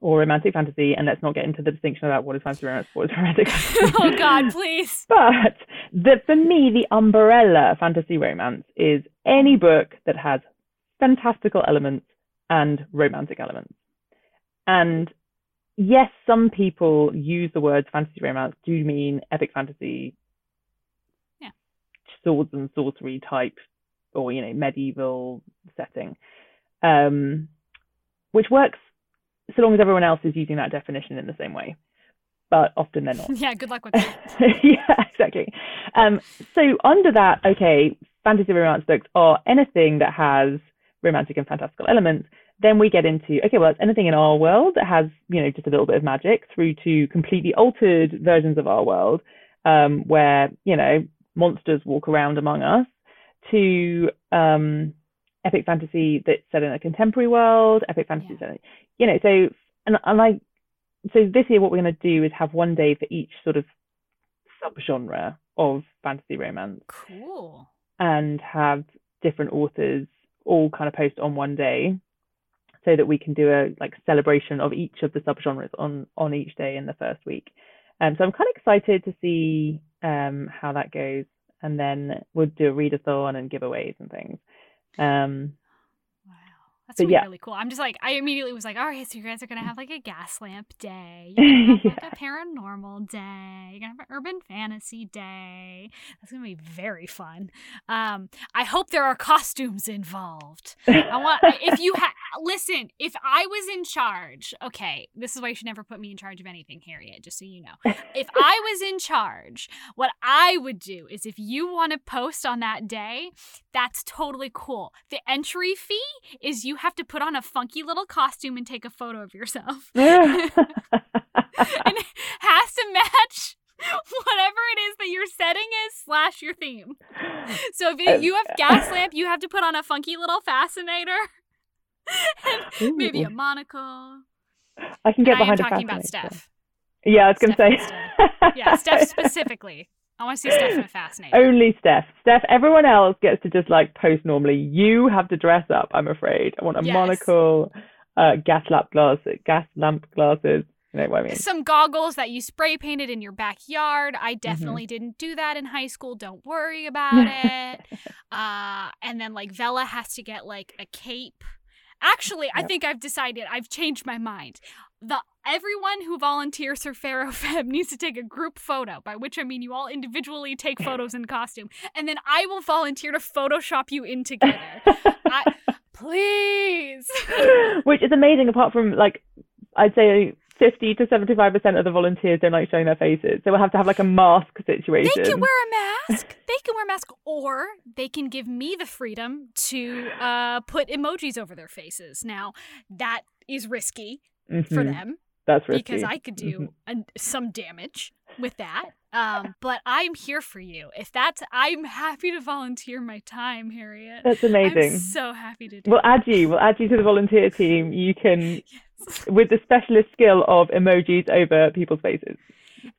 or romantic fantasy, and let's not get into the distinction about what is fantasy romance, what is romantic fantasy. oh God, please. But the, for me, the umbrella fantasy romance is any book that has fantastical elements and romantic elements. And yes, some people use the words fantasy romance to mean epic fantasy, yeah. swords and sorcery type, or you know medieval setting, um, which works so long as everyone else is using that definition in the same way. But often they're not. yeah, good luck with that. yeah, exactly. Um, so under that, okay, fantasy romance books are anything that has romantic and fantastical elements, then we get into okay, well, it's anything in our world that has you know just a little bit of magic, through to completely altered versions of our world, um, where you know monsters walk around among us, to um, epic fantasy that's set in a contemporary world, epic fantasy, yeah. you know, so and and I so this year what we're going to do is have one day for each sort of subgenre of fantasy romance. Cool. And have different authors all kind of post on one day so that we can do a like celebration of each of the subgenres on on each day in the first week. Um, so I'm kind of excited to see um, how that goes, and then we'll do a readathon and giveaways and things. Um, that's gonna yeah. really cool. I'm just like, I immediately was like, all right, so you guys are gonna have like a gas lamp day, you're gonna have like a paranormal day, you're gonna have an urban fantasy day. That's gonna be very fun. Um, I hope there are costumes involved. I want if you have listen, if I was in charge, okay, this is why you should never put me in charge of anything, Harriet, just so you know. If I was in charge, what I would do is if you want to post on that day, that's totally cool. The entry fee is you have to put on a funky little costume and take a photo of yourself. and it has to match whatever it is that your setting is slash your theme. So if you have gas lamp, you have to put on a funky little fascinator and maybe a monocle. I can get and behind I am talking about Steph. Yeah, I was going to say. yeah, Steph specifically. I want to see Steph fascinator. Only Steph. Steph, everyone else gets to just like post normally. You have to dress up, I'm afraid. I want a yes. monocle, uh, gas lamp glasses, gas lamp glasses. You know what I mean? Some goggles that you spray painted in your backyard. I mm-hmm. definitely mm-hmm. didn't do that in high school. Don't worry about it. uh, and then like Vella has to get like a cape. Actually, yep. I think I've decided. I've changed my mind the everyone who volunteers for Faro Feb needs to take a group photo, by which I mean you all individually take photos in costume, and then I will volunteer to Photoshop you in together. I, please. Which is amazing. Apart from like, I'd say 50 to 75% of the volunteers don't like showing their faces. So we'll have to have like a mask situation. They can wear a mask. they can wear a mask or they can give me the freedom to uh, put emojis over their faces. Now, that is risky mm-hmm. for them. That's risky. because I could do mm-hmm. a, some damage with that. Um, but I'm here for you. If that's, I'm happy to volunteer my time, Harriet. That's amazing. I'm so happy to do. We'll add you. We'll add you to the volunteer team. You can, yes. with the specialist skill of emojis over people's faces.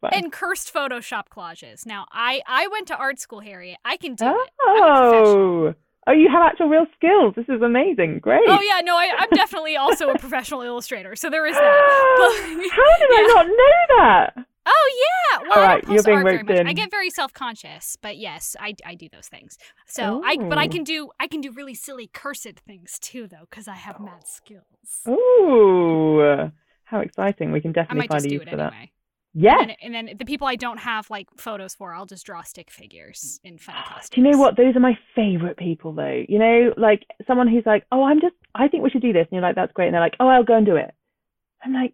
Fine. And cursed Photoshop collages. Now, I I went to art school, Harriet. I can do oh. it. Oh. Oh, you have actual real skills. This is amazing. Great. Oh yeah, no, I, am definitely also a professional illustrator, so there is that. But, How did yeah. I not know that? Oh yeah. Well, All right, you're being roped in. I get very self-conscious, but yes, I, I do those things. So Ooh. I but I can do I can do really silly cursed things too though because I have mad skills. Ooh, how exciting! We can definitely find a use for anyway. that. Yeah. And, and, then the people I don't have like photos for, I'll just draw stick figures in funny costumes. Do you know what? Those are my favorite people though. You know, like someone who's like, oh, I'm just, I think we should do this. And you're like, that's great. And they're like, oh, I'll go and do it. I'm like,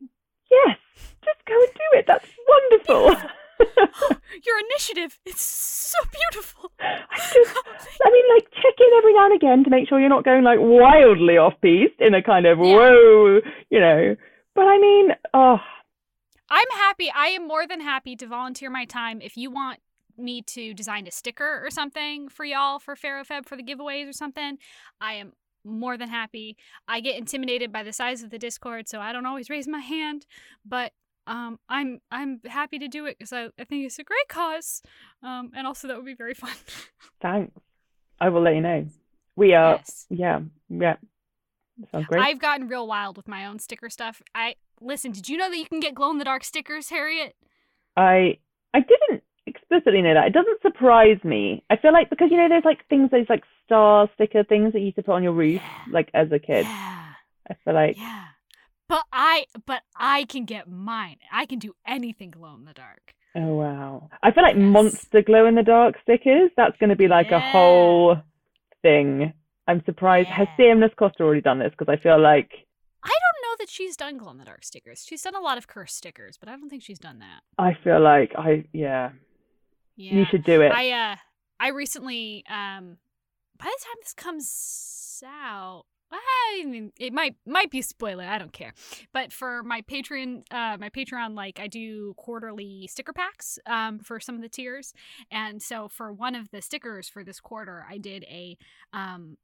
yes, just go and do it. That's wonderful. Your initiative, it's so beautiful. I, just, I mean, like, check in every now and again to make sure you're not going like wildly off piece in a kind of yeah. whoa, you know. But I mean, oh, I'm happy. I am more than happy to volunteer my time if you want me to design a sticker or something for y'all for Faro Feb for the giveaways or something. I am more than happy. I get intimidated by the size of the Discord, so I don't always raise my hand, but um, I'm I'm happy to do it because I, I think it's a great cause, um, and also that would be very fun. Thanks. I will let you know. We are, yes. yeah, yeah. Sounds great. I've gotten real wild with my own sticker stuff. I listen. Did you know that you can get glow in the dark stickers, Harriet? I I didn't explicitly know that. It doesn't surprise me. I feel like because you know there's like things those like star sticker things that you used to put on your roof Yeah. like as a kid. Yeah. I feel like Yeah. But I but I can get mine. I can do anything glow in the dark. oh wow. I feel like Yes. monster glow in the dark stickers. That's going to be like a whole thing. I'm surprised. Has Yeah. C.M. Nascosta already done this? Because I feel like I don't know that she's done glow in the dark stickers. She's done a lot of curse stickers, but I don't think she's done that. I feel like I yeah. Yeah. You should do it. I uh I recently um by the time this comes out I mean, it might might be a spoiler. I don't care. But for my Patreon, uh, my Patreon, like I do quarterly sticker packs um, for some of the tiers, and so for one of the stickers for this quarter, I did a um,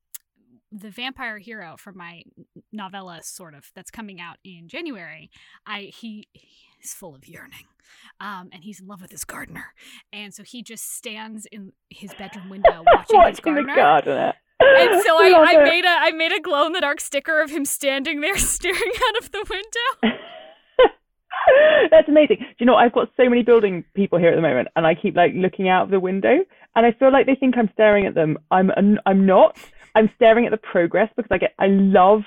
the vampire hero from my novella, sort of that's coming out in January. I he is full of yearning, um, and he's in love with his gardener, and so he just stands in his bedroom window watching, his Watching the gardener. gardener. And so I, I made a I made a glow in the dark sticker of him standing there staring out of the window. That's amazing. Do you know I've got so many building people here at the moment, and I keep like looking out of the window, and I feel like they think I'm staring at them. I'm I'm not. I'm staring at the progress because I get I love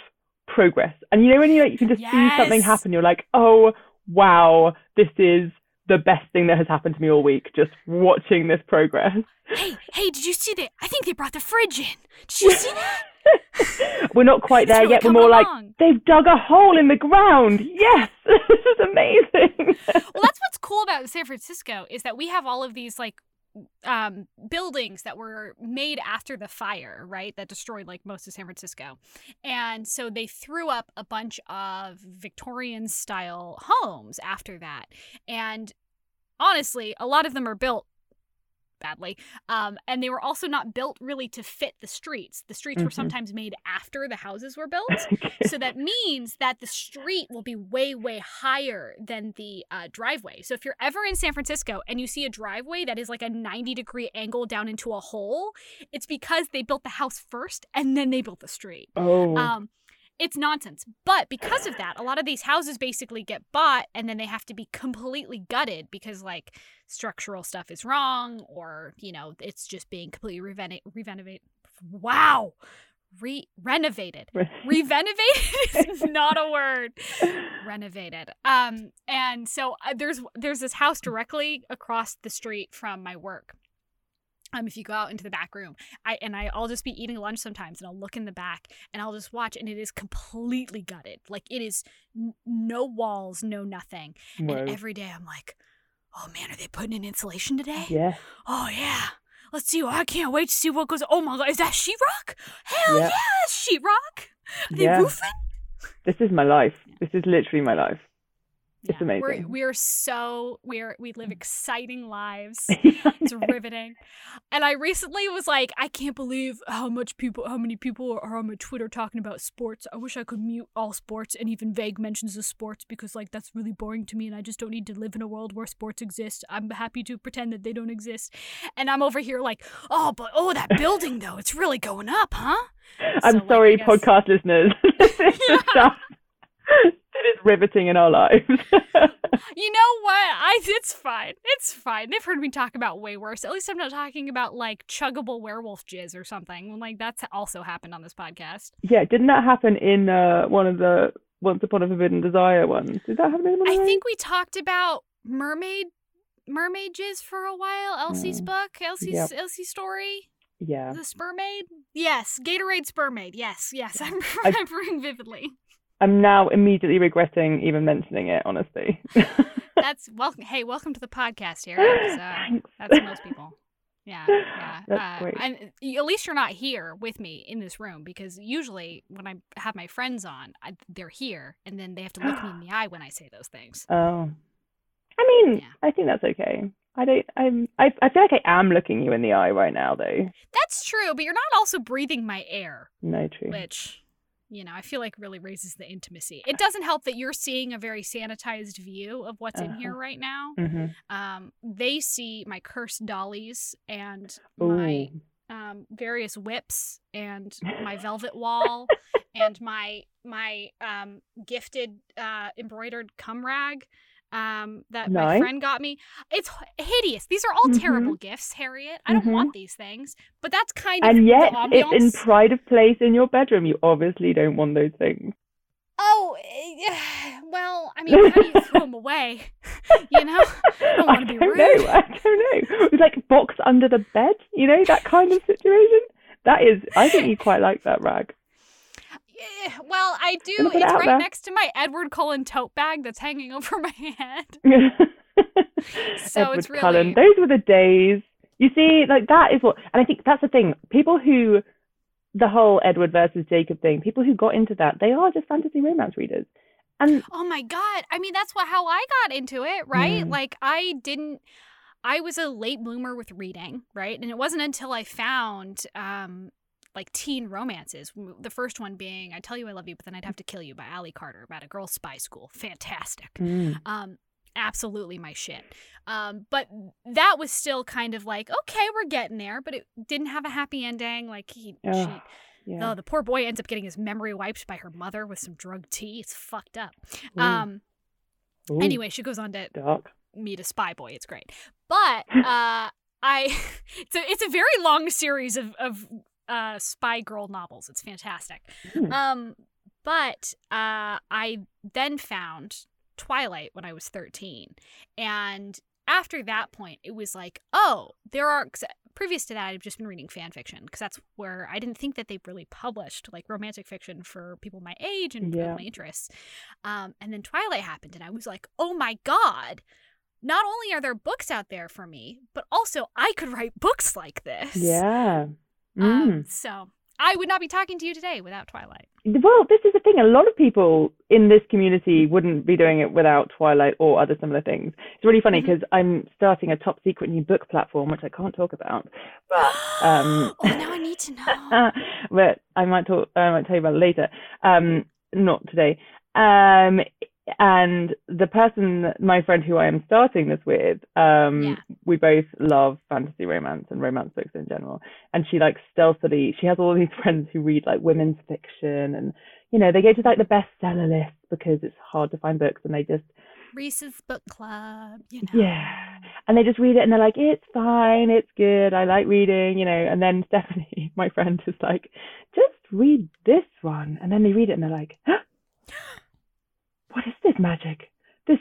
progress, and you know when you like you can just see something happen, you're like, oh wow, this is the best thing that has happened to me all week. Just watching this progress. Hey, hey, did you see that? I think they brought the fridge in. Did you see that? We're not quite there yet. We're more like they've dug a hole in the ground. Yes, this is amazing. well, that's what's cool about San Francisco is that we have all of these like um buildings that were made after the fire, right? That destroyed like most of San Francisco. And so they threw up a bunch of Victorian style homes after that. And honestly, a lot of them are built badly. Um, and they were also not built really to fit the streets. The streets were Mhm. sometimes made after the houses were built. so that means that the street will be way, way higher than the uh, driveway. So if you're ever in San Francisco and you see a driveway that is like a 90 degree angle down into a hole, it's because they built the house first and then they built the street. oh, Um, it's nonsense. But because of that, a lot of these houses basically get bought and then they have to be completely gutted because like structural stuff is wrong or, you know, it's just being completely reveni- revenovated. Wow. Re- renovated. Revenovated is not a word. Renovated. Um, and so uh, there's there's this house directly across the street from my work. Um, if you go out into the back room, I and I, I'll just be eating lunch sometimes, and I'll look in the back, and I'll just watch, and it is completely gutted. Like it is n- no walls, no nothing. And every day I'm like, oh man, are they putting in insulation today? yeah. Oh yeah. Let's see. I can't wait to see what goes. Oh my god, is that sheetrock? Hell Yeah. yeah, sheetrock. Are they Yeah. roofing? This is my life. This is literally my life. It's We're, amazing. we're so we're we live mm. exciting lives. it's It's riveting. And I recently was like, I can't believe how much people, how many people are on my Twitter talking about sports. I wish I could mute all sports and even vague mentions of sports because, like, that's really boring to me and I just don't need to live in a world where sports exist. I'm happy to pretend that they don't exist. And I'm over here like, oh, but oh, that building though, it's really going up, huh? I'm So, like, sorry, I guess- podcast listeners. this is the stuff that is riveting in our lives. You know what? I it's fine. It's fine. They've heard me talk about way worse. At least I'm not talking about like chuggable werewolf jizz or something. Like that's also happened on this podcast. yeah, didn't that happen in uh, one of the Once Upon a Forbidden Desire ones? Did that happen in one I think we talked about mermaid mermaid jizz for a while. Elsie's Mm. book, Elsie's Yep. Elsie's story, Yeah. the spermaid. Yes, Gatorade spermaid. Yes, yes, I'm I- remembering vividly. I'm now immediately regretting even mentioning it, honestly. That's welcome. Hey, welcome to the podcast here. So Thanks. that's most people. Yeah, yeah. That's uh, great. And at least you're not here with me in this room because usually when I have my friends on, I, they're here and then they have to look me in the eye when I say those things. Oh. I mean, Yeah. I think that's okay. I don't. I'm. I. I feel like I am looking you in the eye right now, though. That's true, but you're not also breathing my air, No, true. which, you know, I feel like really raises the intimacy. It doesn't help that you're seeing a very sanitized view of what's in here Uh-huh. right now. hmm Um, they see my cursed dollies and Ooh. my um, various whips and my velvet wall and my my um, gifted uh, embroidered cum rag um, that my friend got me. It's hideous. These are all Mhm. terrible gifts, Harriet. I don't Mhm. want these things, but that's kind of And yet, it's in pride of place in your bedroom. You obviously don't want those things. oh, eh, well, I mean, how do you throw them away? You know, don't wanna be don't rude. know. I don't know. It's like box under the bed. You know that kind of situation. That is. I think you quite like that rag. Well, I do. It It's right there. next to my Edward Cullen tote bag that's hanging over my head. So Edward it's really- Cullen. Those were the days. You see, like that is what, and I think that's the thing. People who, the whole Edward versus Jacob thing, people who got into that, they are just fantasy romance readers. And Oh my god. I mean, that's what how I got into it, right? Mm. Like I didn't I was a late bloomer with reading, right? And it wasn't until I found um like teen romances. The first one being I Tell You I Love You, but then I'd have to kill you by Ally Carter about a girls' spy school. Fantastic. Mm. Um absolutely my shit. Um but that was still kind of like, okay, we're getting there, but it didn't have a happy ending. Like he Ugh, she yeah. Oh, the poor boy ends up getting his memory wiped by her mother with some drug tea. It's fucked up. Um. ooh, Anyway, she goes on to dark. meet a spy boy. It's great, but uh, I it's a it's a very long series of of uh spy girl novels. It's fantastic. Hmm. Um, but uh, I then found Twilight when I was thirteen, and after that point, it was like, oh, there are. 'cause Previous to that, I've just been reading fan fiction because that's where I didn't think that they really published like romantic fiction for people my age and Yeah. my interests. Um, and then Twilight happened, and I was like, oh my god! Not only are there books out there for me, but also I could write books like this. Yeah. Mm. Um, so I would not be talking to you today without Twilight. Well, this is the thing. A lot of people in this community wouldn't be doing it without Twilight or other similar things. It's really funny because I'm starting a top secret new book platform, which I can't talk about, but um, oh, now I need to know. but I might talk. I might tell you about it later. Um, not today. Um, and the person, my friend who I am starting this with, um, Yeah. we both love fantasy romance and romance books in general. And she like stealthily, she has all these friends who read like women's fiction, and you know they go to like the bestseller list because it's hard to find books, and they just Reese's Book Club, you know. Yeah. and they just read it and they're like, it's fine, it's good, I like reading, you know. And then Stephanie, my friend, is like, just read this one. And then they read it and they're like, huh? What is this magic? This,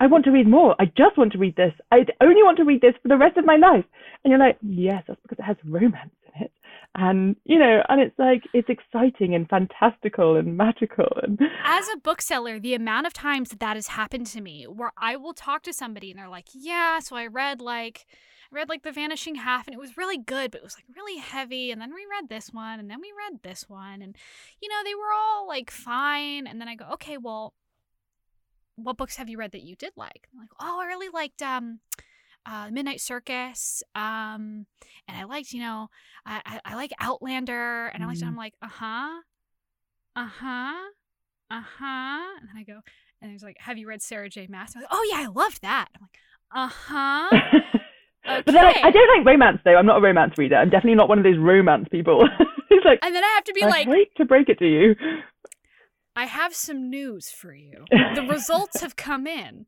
I want to read more. I just want to read this. I only want to read this for the rest of my life. And you're like, yes, that's because it has romance in it. And, you know, and it's like, it's exciting and fantastical and magical. And As a bookseller, the amount of times that that has happened to me where I will talk to somebody and they're like, yeah, so I read like, I read like The Vanishing Half and it was really good, but it was like really heavy. And then we read this one and then we read this one. And, you know, they were all like fine. And then I go, okay, well, what books have you read that you did like? Like, oh, I really liked um, uh, Midnight Circus. Um, and I liked, you know, I, I, I like Outlander. And I liked, Mhm. I'm like, uh huh, uh huh, uh huh. And then I go, and he's like, have you read Sarah J. Maas? I'm like, oh yeah, I loved that. I'm like, uh huh. But then I, I don't like romance though. I'm not a romance reader. I'm definitely not one of those romance people. it's like And then I have to be like, hate to break it to you. I have some news for you. The results have come in.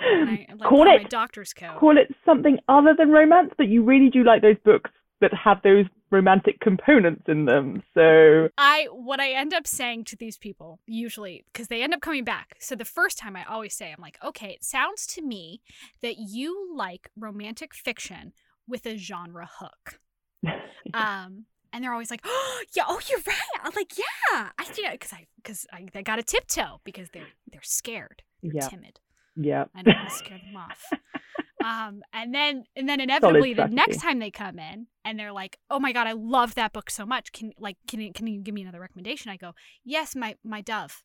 I like, call it doctor's coat. call it something other than romance, but you really do like those books that have those romantic components in them. So I what I end up saying to these people usually because they end up coming back. So the first time I always say I'm like, "Okay, it sounds to me that you like romantic fiction with a genre hook." Um and they're always like, "Oh, yeah, oh, you're right." I'm like, "Yeah." I yeah, cuz I cuz I they got to tiptoe because they're they're scared. They're Yeah. timid. yeah. I don't want to scare them off. Um, and then and then inevitably the next time they come in and they're like, "Oh my god, I love that book so much. Can like can you, can you give me another recommendation?" I go, "Yes, my my dove,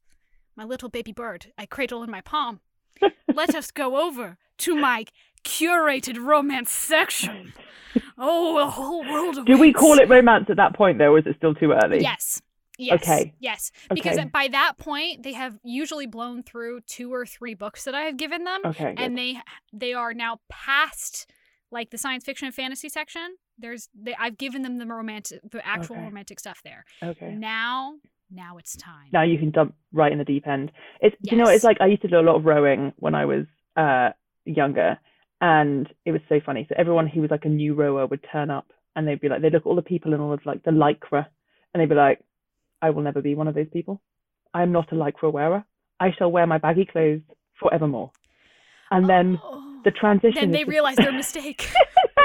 my little baby bird, I cradle in my palm. Let us go over to my curated romance section. Oh, a whole world of Do we call it romance at that point though, or is it still too early? Yes. Yes. Okay. Yes. Because Okay. by that point, they have usually blown through two or three books that I have given them, Okay. good. and they they are now past like the science fiction and fantasy section. There's they, I've given them the romantic, the actual Okay. romantic stuff there. okay. Now, now it's time. Now you can dump right in the deep end. It's do you know it's like I used to do a lot of rowing when I was uh younger and it was so funny. So everyone who was like a new rower would turn up and they'd be like they'd look at all the people in all of like the lycra and they'd be like, I will never be one of those people. I am not a lycra wearer. I shall wear my baggy clothes forevermore. And then Oh. the transition then they just- realize their mistake.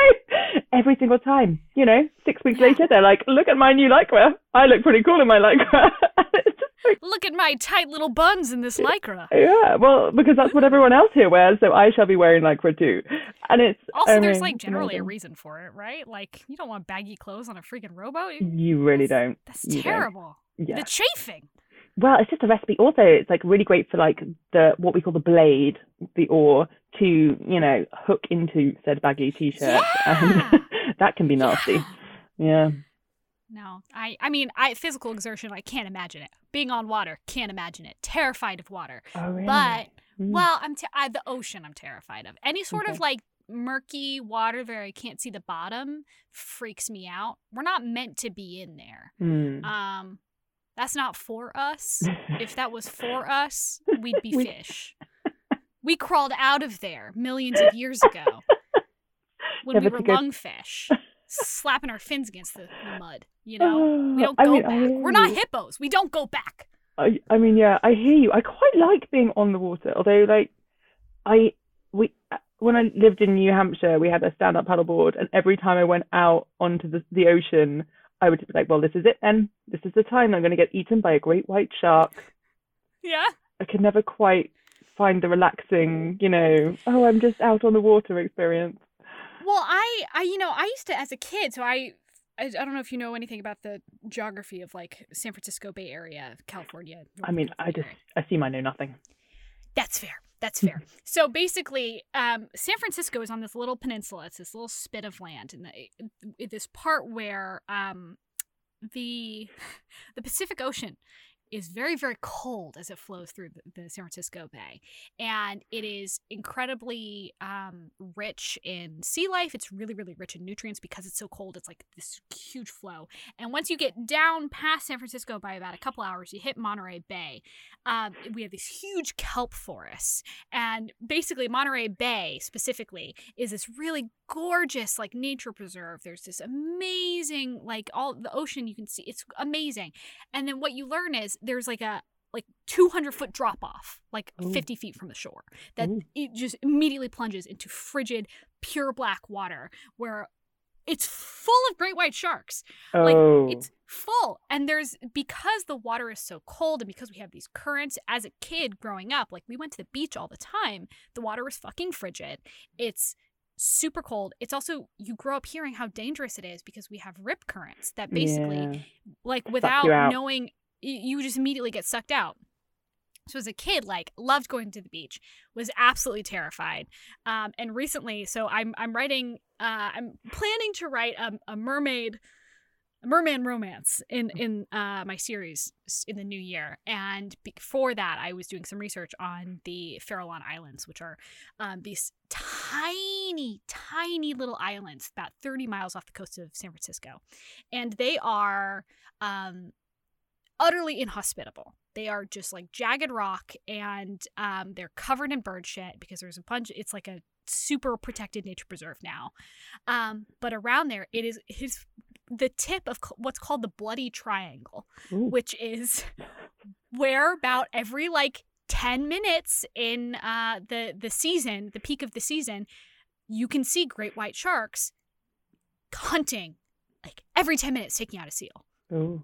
every single time. You know, six weeks Yeah. later, they're like, "Look at my new lycra. I look pretty cool in my lycra." It's just like, Look at my tight little buns in this lycra. yeah, well, because that's what everyone else here wears, so I shall be wearing lycra too. And it's Also, I there's like generally a reason for it, right? Like you don't want baggy clothes on a freaking rowboat. You really don't. That's You don't. terrible. Yeah. The chafing. Well, it's just a recipe. Also, it's like really great for like the what we call the blade, the oar, to you know hook into said baggy t-shirt, Yeah. and that can be nasty. Yeah. No, I I mean, I physical exertion, I can't imagine it. Being on water, can't imagine it. Terrified of water. Oh, really? But Mm. well, I'm te- I, the ocean. I'm terrified of any sort of like murky water where I can't see the bottom freaks me out. We're not meant to be in there. Mm. Um, that's not for us. If that was for us, we'd be fish. We crawled out of there millions of years ago when Never we were lungfish, slapping our fins against the, the mud. You know, we don't I go mean, I back. hear We're not hippos. We don't go back. I, I mean, yeah, I hear you. I quite like being on the water, although, like, I we uh, when I lived in New Hampshire, we had a stand-up paddleboard, and every time I went out onto the the ocean, I would be like, "Well, this is it, then. This is the time I'm going to get eaten by a great white shark." Yeah. I could never quite find the relaxing, you know, oh, I'm just out on the water experience. Well, I, I, you know, I used to as a kid. So I, I, I don't know if you know anything about the geography of like San Francisco Bay Area, California. I mean, I just I seem I know nothing. That's fair. That's fair. so basically, um, San Francisco is on this little peninsula. It's this little spit of land, and the, this part where um, the the Pacific Ocean is very very cold as it flows through the, the San Francisco Bay, and it is incredibly um, rich in sea life. It's really really rich in nutrients because it's so cold. It's like this huge flow, and once you get down past San Francisco by about a couple hours, you hit Monterey Bay. Um, we have these huge kelp forests, and basically Monterey Bay specifically is this really gorgeous like nature preserve. There's this amazing like all the ocean you can see. It's amazing, and then what you learn is there's like a like 200 foot drop off, like Ooh. 50 feet from the shore, that Ooh. it just immediately plunges into frigid, pure black water where it's full of great white sharks. Like Oh, it's full. And there's because the water is so cold and because we have these currents as a kid growing up, like we went to the beach all the time, the water was fucking frigid. It's super cold. It's also you grow up hearing how dangerous it is because we have rip currents that basically yeah. like without knowing you just immediately get sucked out. So as a kid like loved going to the beach was absolutely terrified um, and recently so i'm i'm writing uh, i'm planning to write a, a mermaid a merman romance in in uh, my series in the new year. And before that i was doing some research on the farallon islands which are um, these tiny tiny little islands about 30 miles off the coast of san francisco. And they are um, utterly inhospitable. They are just like jagged rock, and um, they're covered in bird shit because there's a bunch. It's like a super protected nature preserve now. Um, but around there, it is it is the tip of what's called the bloody triangle, Ooh. which is where about every like 10 minutes in uh, the the season, the peak of the season, you can see great white sharks hunting like every 10 minutes taking out a seal. Oh.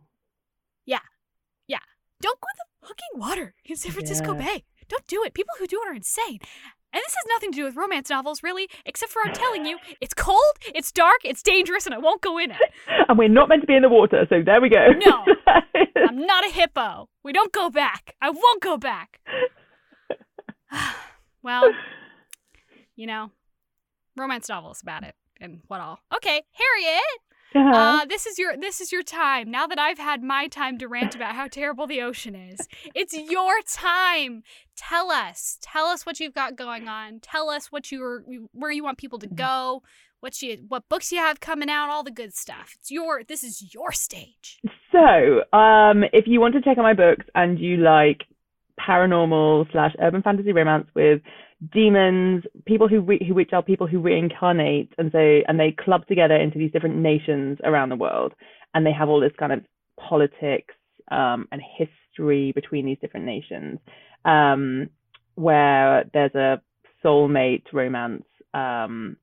Don't go in the fucking water in San Francisco Yeah. Bay. Don't do it. People who do it are insane. And this has nothing to do with romance novels, really, except for I'm telling you, it's cold, it's dark, it's dangerous, and I won't go in it. And we're not meant to be in the water, so there we go. No. I'm not a hippo. We don't go back. I won't go back. well, you know, romance novels about it and what all. Okay, Harriet. Uh-huh. Uh, this is your this is your time. Now that I've had my time to rant about how terrible the ocean is, it's your time. Tell us, tell us what you've got going on. Tell us what you're where you want people to go, what you what books you have coming out, all the good stuff. It's your this is your stage. So, um, if you want to check out my books and you like paranormal slash urban fantasy romance with demons, people who re- who which are people who reincarnate, and so and they club together into these different nations around the world, and they have all this kind of politics um, and history between these different nations, um, where there's a soulmate romance um,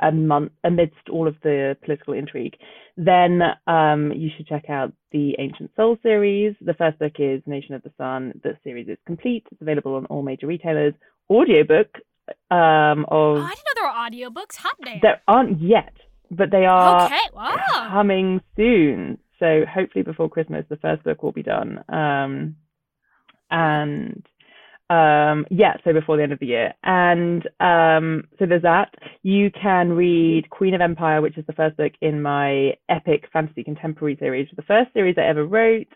amidst all of the political intrigue, then um, you should check out the Ancient Soul series. The first book is Nation of the Sun. The series is complete. It's available on all major retailers. Audiobook um, Oh, of I didn't know there were audiobooks. Hot damn. there aren't yet, but they are okay. Wow. coming soon. So hopefully before Christmas, the first book will be done. Um, and um, yeah, so before the end of the year. And um, so there's that. You can read Queen of Empire, which is the first book in my epic fantasy contemporary series, the first series I ever wrote.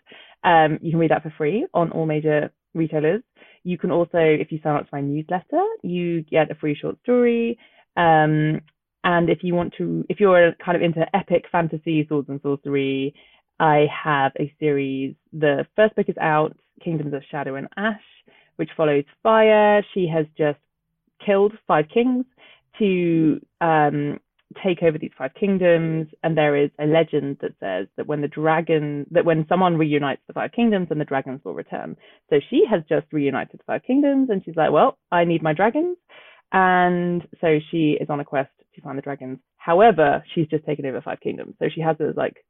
Um, you can read that for free on all major retailers. You can also, if you sign up to my newsletter, you get a free short story. Um, and if you want to, if you're kind of into epic fantasy, swords and sorcery, I have a series. The first book is out, Kingdoms of Shadow and Ash, which follows Fire. She has just killed five kings to um, take over these five kingdoms. And there is a legend that says that when the dragon, that when someone reunites the five kingdoms, then the dragons will return. So she has just reunited the five kingdoms, and she's like, well, I need my dragons. And so she is on a quest to find the dragons. However, she's just taken over five kingdoms. So she has this like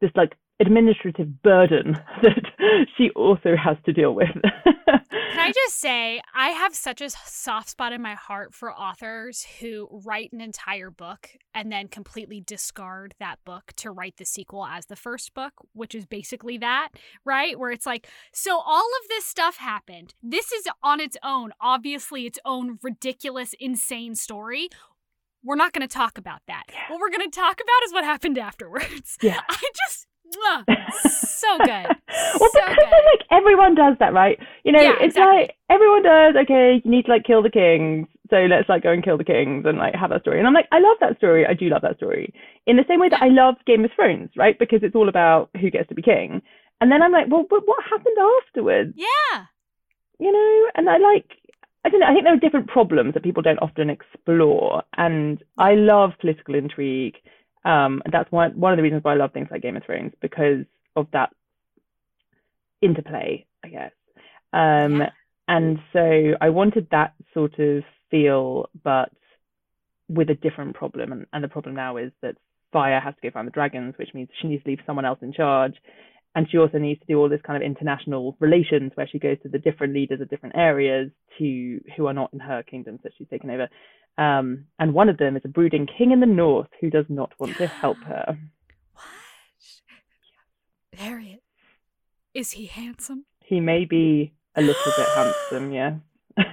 this like administrative burden that she also has to deal with. I just say, I have such a soft spot in my heart for authors who write an entire book and then completely discard that book to write the sequel as the first book, which is basically that, right? Where it's like, so all of this stuff happened. This is on its own, obviously, its own ridiculous, insane story. We're not going to talk about that. What we're going to talk about is what happened afterwards. Yeah. I just, so good. well, so because good. like everyone does that, right? You know, Yeah, it's exactly. like everyone does. Okay, you need to like kill the kings, so let's like go and kill the kings and like have that story. And I'm like, I love that story. I do love that story. In the same way that I love Game of Thrones, right? Because it's all about who gets to be king. And then I'm like, well, but what happened afterwards? Yeah. you know, and I like, I don't know, I think there are different problems that people don't often explore. And I love political intrigue. Um, and that's one, one of the reasons why I love things like Game of Thrones because of that interplay, I guess. Um, Yeah. and so I wanted that sort of feel, but with a different problem. And, and the problem now is that Fire has to go find the dragons, which means she needs to leave someone else in charge. And she also needs to do all this kind of international relations where she goes to the different leaders of different areas to who are not in her kingdoms that she's taken over. Um, and one of them is a brooding king in the north who does not want to help her. What? Harriet. Is he handsome? He may be a little bit handsome, yeah.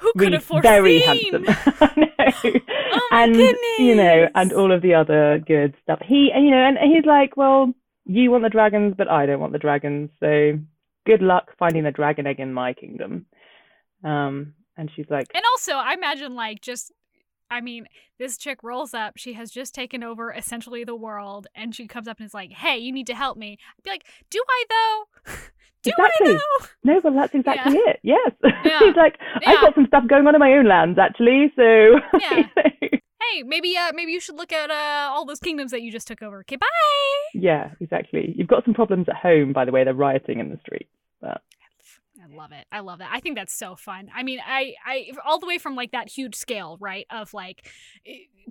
Who could have foreseen? very handsome. I know. Oh and you know, and all of the other good stuff. He, you know, and he's like, well, you want the dragons, but I don't want the dragons. So good luck finding the dragon egg in my kingdom. Um, and she's like, And also, I imagine like just I mean, this chick rolls up. She has just taken over essentially the world, and she comes up and is like, "Hey, you need to help me." I'd be like, "Do I though? Do Exactly. I though?" no, well, that's exactly it. Yes. Yeah. he's like, Yeah. I've got some stuff going on in my own lands actually. So Yeah. you know. Hey, maybe uh, maybe you should look at uh, all those kingdoms that you just took over. Okay, bye. yeah, exactly. You've got some problems at home, by the way. They're rioting in the streets. But I love it. I love that. I think that's so fun. I mean, I, I, all the way from like that huge scale, right? Of like,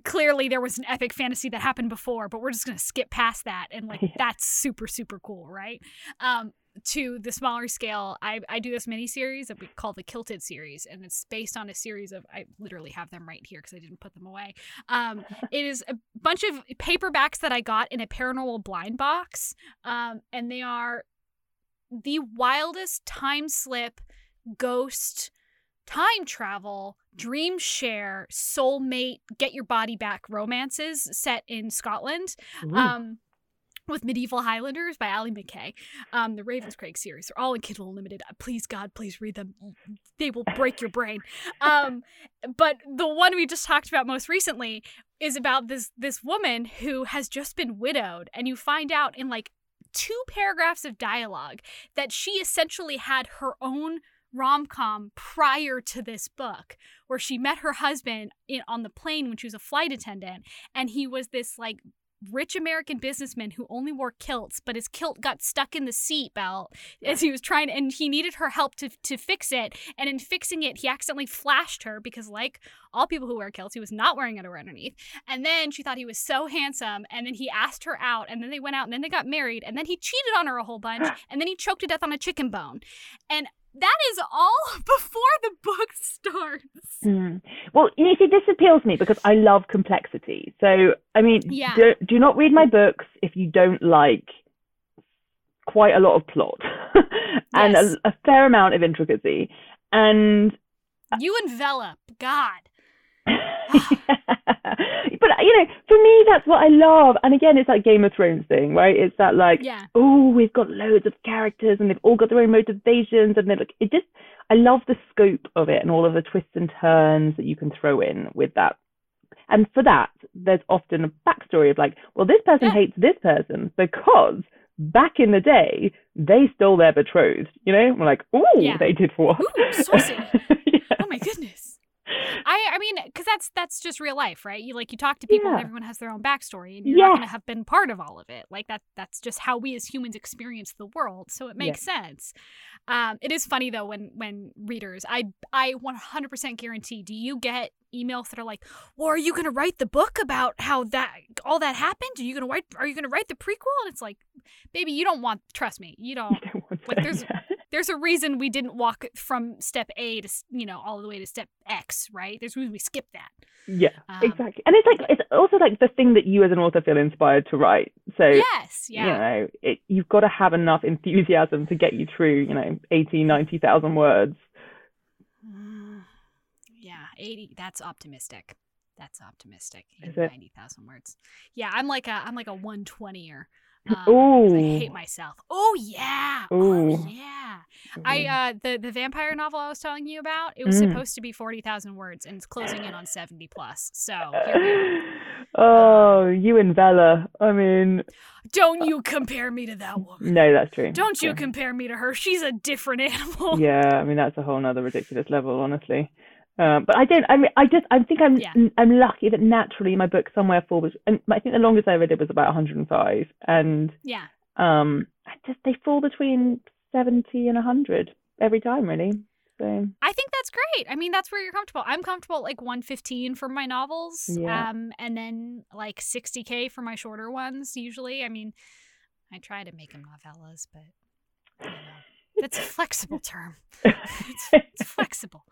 clearly there was an epic fantasy that happened before, but we're just gonna skip past that, and like Yeah. that's super super cool, right? Um, to the smaller scale, I, I do this mini series that we call the Kilted series, and it's based on a series of I literally have them right here because I didn't put them away. Um, it is a bunch of paperbacks that I got in a paranormal blind box, um, and they are the wildest time slip ghost time travel, dream share, soulmate, get your body back romances set in Scotland. Um, with Medieval Highlanders by Ali McKay. Um, the Ravenscraig series. They're all in Kindle Unlimited. Uh, Please, God, please read them. They will break your brain. Um, but the one we just talked about most recently is about this this woman who has just been widowed, and you find out in like two paragraphs of dialogue that she essentially had her own rom-com prior to this book where she met her husband in, on the plane when she was a flight attendant and he was this like rich American businessman who only wore kilts, but his kilt got stuck in the seat belt as he was trying, and he needed her help to, to fix it. And in fixing it, he accidentally flashed her because, like all people who wear kilts, he was not wearing underwear underneath. And then she thought he was so handsome, and then he asked her out, and then they went out, and then they got married, and then he cheated on her a whole bunch, and then he choked to death on a chicken bone. And that is all before the book starts. Mm. Well, you see, this appeals to me because I love complexity. So, I mean, Yeah. do, do not read my books if you don't like quite a lot of plot and Yes. a, a fair amount of intricacy. And You envelop, God. but you know, for me, that's what I love. And again, it's that Game of Thrones thing, right? It's that like, Yeah. oh, we've got loads of characters and they've all got their own motivations, and they're like, it just, I love the scope of it and all of the twists and turns that you can throw in with that. And for that, there's often a backstory of like, well, this person Yeah. hates this person because back in the day they stole their betrothed. You know, we're like, oh, Yeah. they did what? Ooh, saucy. Yeah. Oh my goodness. I I mean, because that's that's just real life, right? You like you talk to people, and everyone has their own backstory, and you're not going to have been part of all of it. Like that that's just how we as humans experience the world. So it makes sense. Um, it is funny though when when readers, I I 100% guarantee. Do you get emails that are like, "Well, are you going to write the book about how that all that happened? Are you going to write? Are you going to write the prequel?" And it's like, baby, you don't want. Trust me, you don't. Don't Like, there's-. There's a reason we didn't walk from step A to you know all the way to step X, right? There's a reason we skipped that. Yeah, Um, exactly. And it's like it's also like the thing that you as an author feel inspired to write. So Yes, yeah, you know, it, you've got to have enough enthusiasm to get you through, you know, 80, 90,000 words. Mm, yeah, eighty. That's optimistic. That's optimistic. Ninety thousand words. Yeah, I'm like a I'm like a one twentyer. Um, Ooh. I hate myself. Oh yeah. Oh Ooh. yeah. I uh the the vampire novel I was telling you about. It was Mm. supposed to be forty thousand words, and it's closing in on seventy plus. So here we are. oh, you and Bella. I mean, don't you compare me to that woman. no, that's true. Don't you Yeah. compare me to her. She's a different animal. Yeah, I mean that's a whole nother ridiculous level, honestly. Um, but I don't. I mean, I just. I think I'm. Yeah. I'm lucky that naturally my book somewhere falls. And I think the longest I ever did was about 105, and Yeah. um, I just they fall between 70 and 100 every time, really. So I think that's great. I mean, that's where you're comfortable. I'm comfortable at like 115 for my novels. Yeah. Um, and then like 60K for my shorter ones, usually. I mean, I try to make them novellas, but you know, that's a flexible term. It's, it's flexible.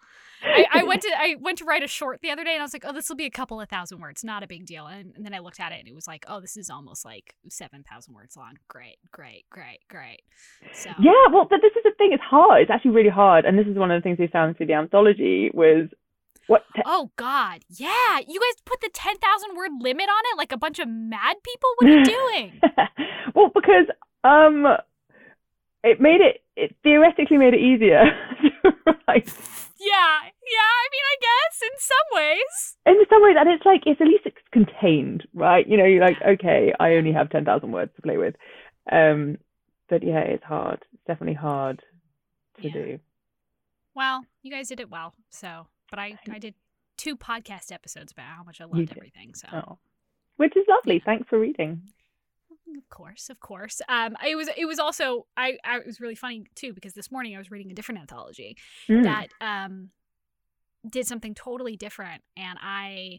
I, I went to I went to write a short the other day and I was like, oh, this will be a couple of thousand words, not a big deal. And, and then I looked at it and it was like, oh, this is almost like seven thousand words long. Great, great, great, great. So Yeah, well, but this is the thing. It's hard. It's actually really hard. And this is one of the things we found through the anthology was what. Oh God, yeah! You guys put the ten thousand word limit on it like a bunch of mad people. What are you doing? well, because um, it made it. It theoretically made it easier to write yeah, yeah. I mean, I guess in some ways. in some ways, and it's like it's at least it's contained, right? You know, you're like, okay, I only have ten thousand words to play with. Um, but yeah, it's hard. It's definitely hard to Yeah. do. Well, you guys did it well. So, but I I did two podcast episodes about how much I loved everything. So, Oh, which is lovely. Thanks for reading. Of course, of course. Um, it was it was also I I it was really funny too because this morning I was reading a different anthology Mm. that um did something totally different and i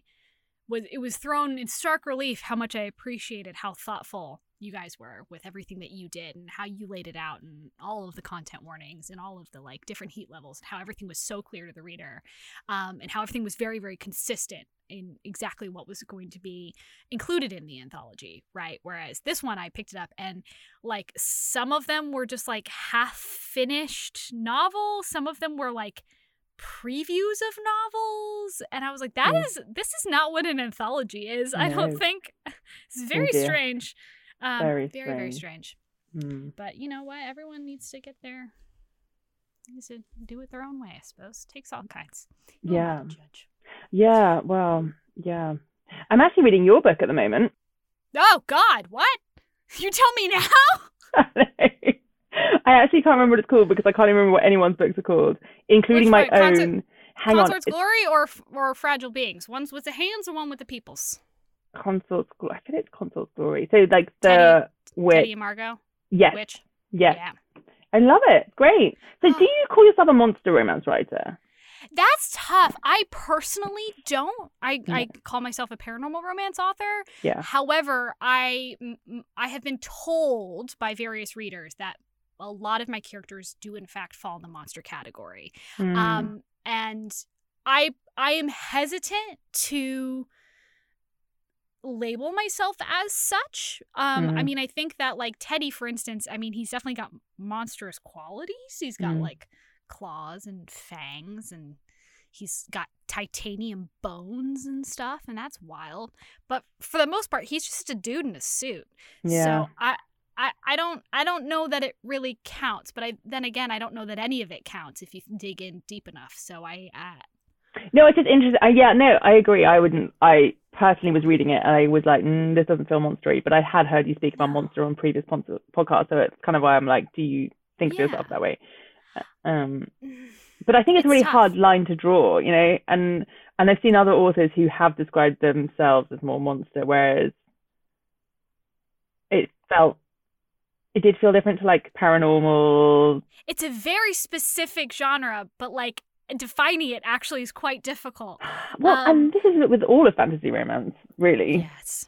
was it was thrown in stark relief how much i appreciated how thoughtful you guys were with everything that you did and how you laid it out and all of the content warnings and all of the like different heat levels and how everything was so clear to the reader um, and how everything was very very consistent in exactly what was going to be included in the anthology right whereas this one i picked it up and like some of them were just like half finished novels some of them were like previews of novels and I was like that Mm. is this is not what an anthology is. I don't think it's very dear. strange. Um, Very very very strange. Hmm. But you know what? Everyone needs to get their needs to do it their own way, I suppose. Takes all kinds. I Yeah. judge? Yeah, well, yeah. I'm actually reading your book at the moment. Oh God, what? You tell me now? I actually can't remember what it's called because I can't even remember what anyone's books are called, including Which my? Consort- own. Hang on, Consort's it's Glory or or Fragile Beings? One's with the hands and one with the peoples. Consort's Glory. I think it's Consort's Glory. So like the Teddy- witch. Teddy Margot. Yes, Witch. yes. Yeah. I love it. Great. So Oh. do you call yourself a monster romance writer? That's tough. I personally don't. I, Yeah. I call myself a paranormal romance author. Yeah. However, I I have been told by various readers that a lot of my characters do in fact fall in the monster category. Hmm. Um, and I I am hesitant to label myself as such. Um, I Mhm. mean, I think that like Teddy, for instance, I mean, he's definitely got monstrous qualities. He's got Mm. like claws and fangs and he's got titanium bones and stuff and that's wild but for the most part he's just a dude in a suit yeah. so I, I i don't i don't know that it really counts but i then again i don't know that any of it counts if you dig in deep enough so i uh, No, it's just interesting. Uh, yeah, no, I agree. I wouldn't. I personally was reading it and I was like, mm, this doesn't feel monstery. But I had heard you speak about monster on previous pon- podcasts, so it's kind of why I'm like, do you think of yourself that way? Uh, Um, but I think it's, It's a really tough. hard line to draw, you know. And and I've seen other authors who have described themselves as more monster, whereas it felt it did feel different to like paranormal. it's a very specific genre but like defining it actually is quite difficult Well, Um, and this is with all of fantasy romance, really. Yes.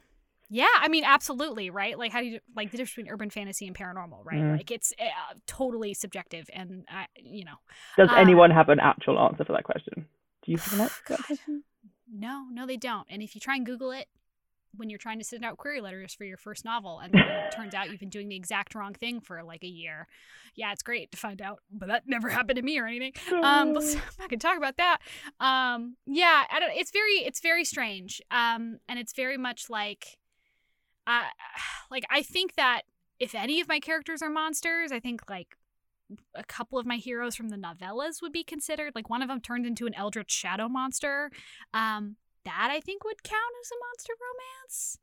Yeah, I mean, absolutely, right? Like, how do you like the difference between urban fantasy and paranormal, right? Mm. Like, it's uh, totally subjective, and uh, you know, Does Uh, anyone have an actual answer for that question? Do you have an answer for that God. question? no, no, they don't. And if you try and Google it when you're trying to send out query letters for your first novel, and it turns out you've been doing the exact wrong thing for like a year, yeah, it's great to find out, but that never happened to me or anything. um but I'm not gonna talk about that. Um yeah I don't, it's very it's very strange. Um and it's very much like uh like i think that if any of my characters are monsters i think like a couple of my heroes from the novellas would be considered. Like one of them turned into an eldritch shadow monster. Um that i think would count as a monster romance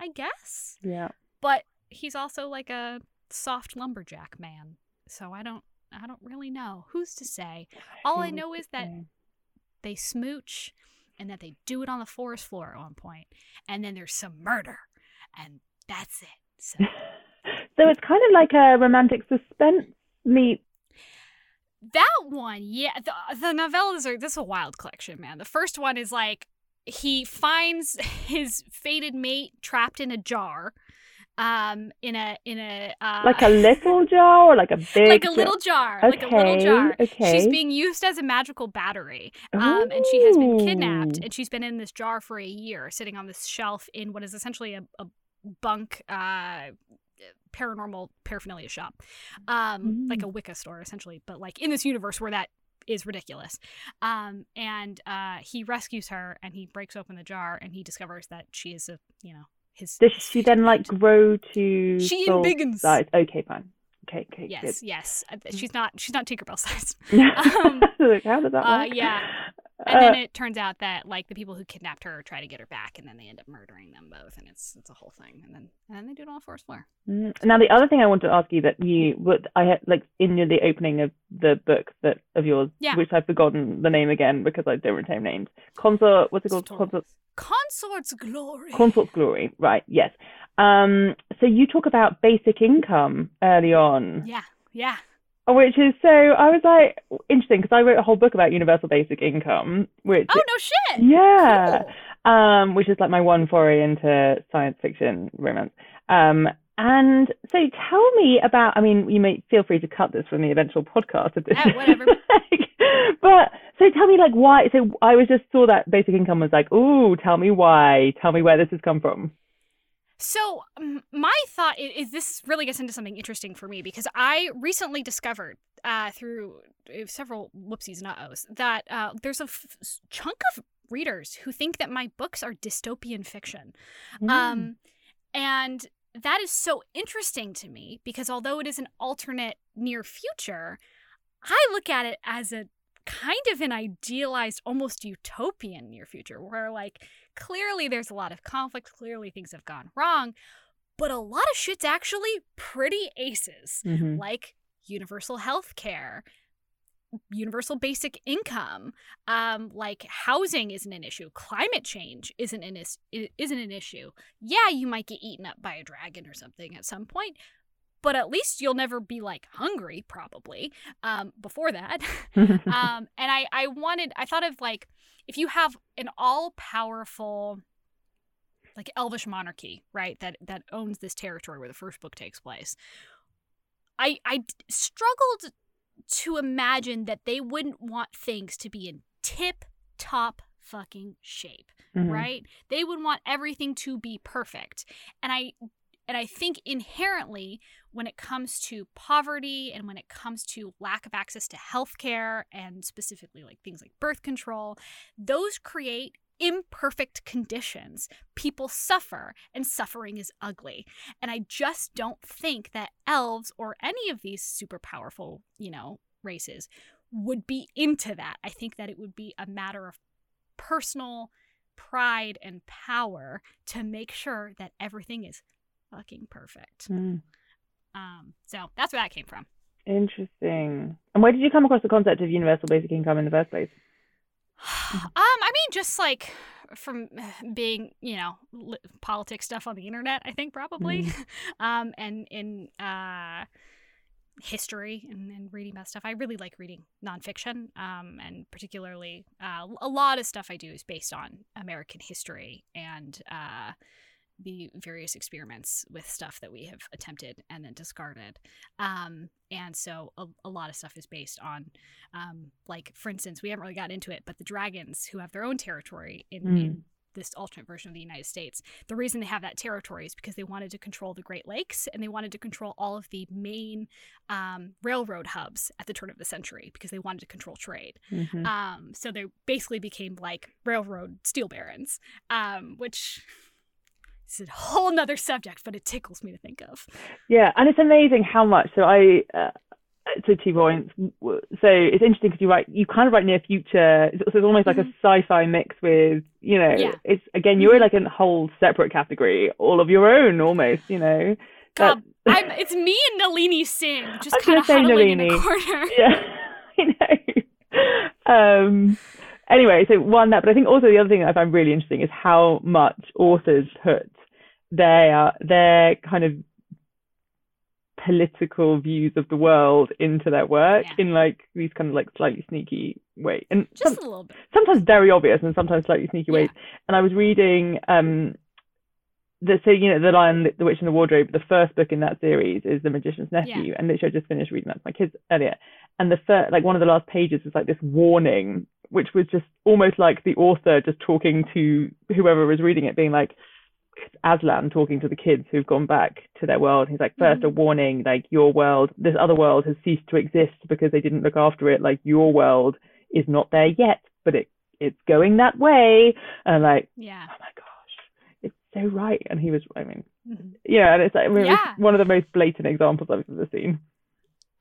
i guess. Yeah. but he's also like a soft lumberjack man so i don't i don't really know. Who's to say? All I know is that they smooch and that they do it on the forest floor at one point and then there's some murder and that's it. So so it's kind of like a romantic suspense meet. that one yeah the, the novellas are this is a wild collection man. The first one is like he finds his fated mate trapped in a jar um in a in a uh, Like a little jar or like a big like a jar? little jar like a little jar okay. she's being used as a magical battery um, and she has been kidnapped and she's been in this jar for a year sitting on this shelf in what is essentially a, a bunk uh, paranormal paraphernalia shop um, like a wicca store essentially but like in this universe where that is ridiculous um, and uh, he rescues her and he breaks open the jar and he discovers that she is a you know his Does she then like grow to She full embiggens. size? Okay, fine. Okay, okay, yes yes Uh, she's not she's not tinkerbell size good. Um, Like, How does that uh, work? yeah. And then Uh, it turns out that like the people who kidnapped her try to get her back and then they end up murdering them both and it's it's a whole thing and then and then they do it on the forest floor Mm. Now, the other thing I want to ask you that you, what I had like in the opening of the book that of yours, Yeah. which I've forgotten the name again because I don't retain names. Consort, what's it called? Consort, consort's glory Consort's Glory, right? Yes. Um, so you talk about basic income early on, yeah yeah which is so. I was like interesting because I wrote a whole book about universal basic income, which oh no shit yeah, Cool. um, which is like my one foray into science fiction romance. Um, and so tell me about, I mean, you may feel free to cut this from the eventual podcast of this. Whatever. but so tell me like why, so I was just saw that basic income was like, ooh, tell me why, tell me where this has come from. So my thought is, is this really gets into something interesting for me because I recently discovered uh, through uh, several whoopsies and uh-ohs that uh, there's a f- chunk of readers who think that my books are dystopian fiction. Mm. Um, and that is so interesting to me because although it is an alternate near future, I look at it as a kind of an idealized, almost utopian near future where, like, clearly there's a lot of conflict, clearly things have gone wrong, but a lot of shit's actually pretty aces, Mhm. like universal health care. Universal basic income, um, like housing isn't an issue. Climate change isn't an is- isn't an issue. Yeah, you might get eaten up by a dragon or something at some point, but at least you'll never be like hungry probably um, before that. Um, and I, I wanted i thought of like if you have an all-powerful like elvish monarchy right that that owns this territory where the first book takes place i i struggled to imagine that they wouldn't want things to be in tip top fucking shape Mhm. right? They would want everything to be perfect. And i and i think inherently when it comes to poverty and when it comes to lack of access to healthcare and specifically like things like birth control those create imperfect conditions. People suffer and suffering is ugly. And i just don't think that elves or any of these super powerful you know races would be into that. I think that it would be a matter of personal pride and power to make sure that everything is fucking perfect. Mm. Um, so that's where that came from. Interesting. And where did you come across the concept of universal basic income in the first place? um, I mean, just like from being, you know, li- politics stuff on the internet, I think probably, um, and in uh, history and, and reading about stuff. I really like reading nonfiction, um, and particularly uh, a lot of stuff I do is based on American history and uh, the various experiments with stuff that we have attempted and then discarded. Um, and so a, a lot of stuff is based on, um, like, for instance, we haven't really got into it, but the dragons who have their own territory in, Mm. in this alternate version of the United States. The reason they have that territory is because they wanted to control the Great Lakes and they wanted to control all of the main um, railroad hubs at the turn of the century because they wanted to control trade. Mhm. Um, so they basically became like railroad steel barons, um, which is a whole nother subject, but it tickles me to think of. Yeah, and it's amazing how much. So I, uh, so two points. So it's interesting because you write, you kind of write near future. So it's almost like a sci-fi mix with, you know, Yeah. it's again you're in like a whole separate category, all of your own almost. You know. God, That- I'm, it's me and Nalini Singh just kind of huddling in a Nalini. corner. yeah, I know. Um, anyway, so one that, but I think also the other thing that I find really interesting is how much authors put their their kind of political views of the world into their work Yeah. in like these kind of like slightly sneaky way, and Just some- a little bit. sometimes very obvious and sometimes slightly sneaky Yeah. ways. And I was reading um the so you know the Lion, the Witch, and the Wardrobe. The first book in that series is The Magician's Nephew, and literally I just finished reading that to my kids earlier. And the first, like one of the last pages was like this warning, which was just almost like the author just talking to whoever was reading it, being like. Aslan talking to the kids who've gone back to their world. He's like, 1st a warning, like your world, this other world has ceased to exist because they didn't look after it. Like your world is not there yet, but it it's going that way. And I'm like, Yeah. oh my gosh, it's so right. And he was, I mean, Mhm. yeah, and it's like, I mean, it was one of the most blatant examples I've ever seen.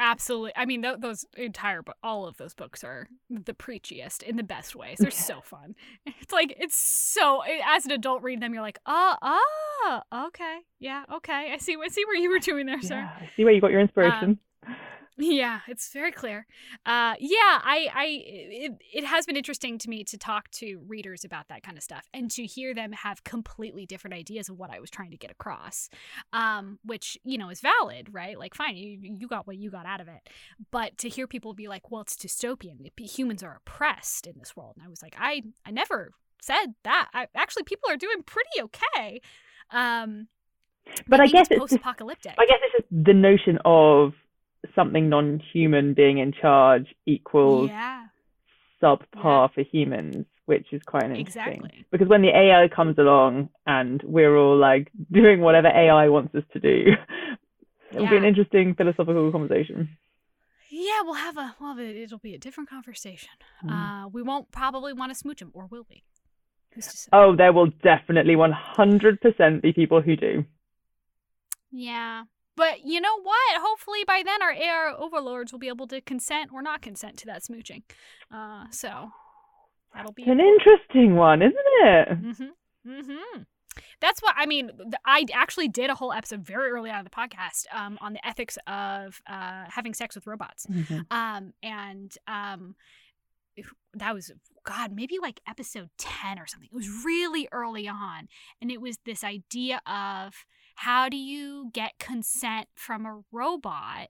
Absolutely. I mean, th- those entire, bo- all of those books are the preachiest in the best ways. They're so fun. It's like, it's so, as an adult reading them, you're like, oh, oh, okay. Yeah, okay. I see, I see where you were doing there, sir. Yeah, I see where you got your inspiration. Um, Yeah, it's very clear. Uh, yeah, I, I, it, it has been interesting to me to talk to readers about that kind of stuff and to hear them have completely different ideas of what I was trying to get across, um, which you know is valid, right? Like, fine, you you got what you got out of it, but to hear people be like, "Well, it's dystopian. Humans are oppressed in this world," and I was like, I, I never said that. I, actually, people are doing pretty okay. Um, but I guess it's post-apocalyptic. I guess it's just the notion of something non-human being in charge equals yeah. subpar for humans, which is quite an interesting. Exactly. Because when the AI comes along and we're all like doing whatever AI wants us to do, it'll be an interesting philosophical conversation. Yeah, we'll have a well, it'll be a different conversation. Mm. Uh, we won't probably want to smooch him, or will we? Oh, there will definitely 100% be people who do. Yeah. But you know what? Hopefully by then our AI overlords will be able to consent or not consent to that smooching. Uh, so that'll be an interesting one, isn't it? Mm-hmm. Mm-hmm. That's what I mean. I actually did a whole episode very early on in the podcast um, on the ethics of uh, having sex with robots. Um, and um, that was God, maybe like episode ten or something. It was really early on, and it was this idea of how do you get consent from a robot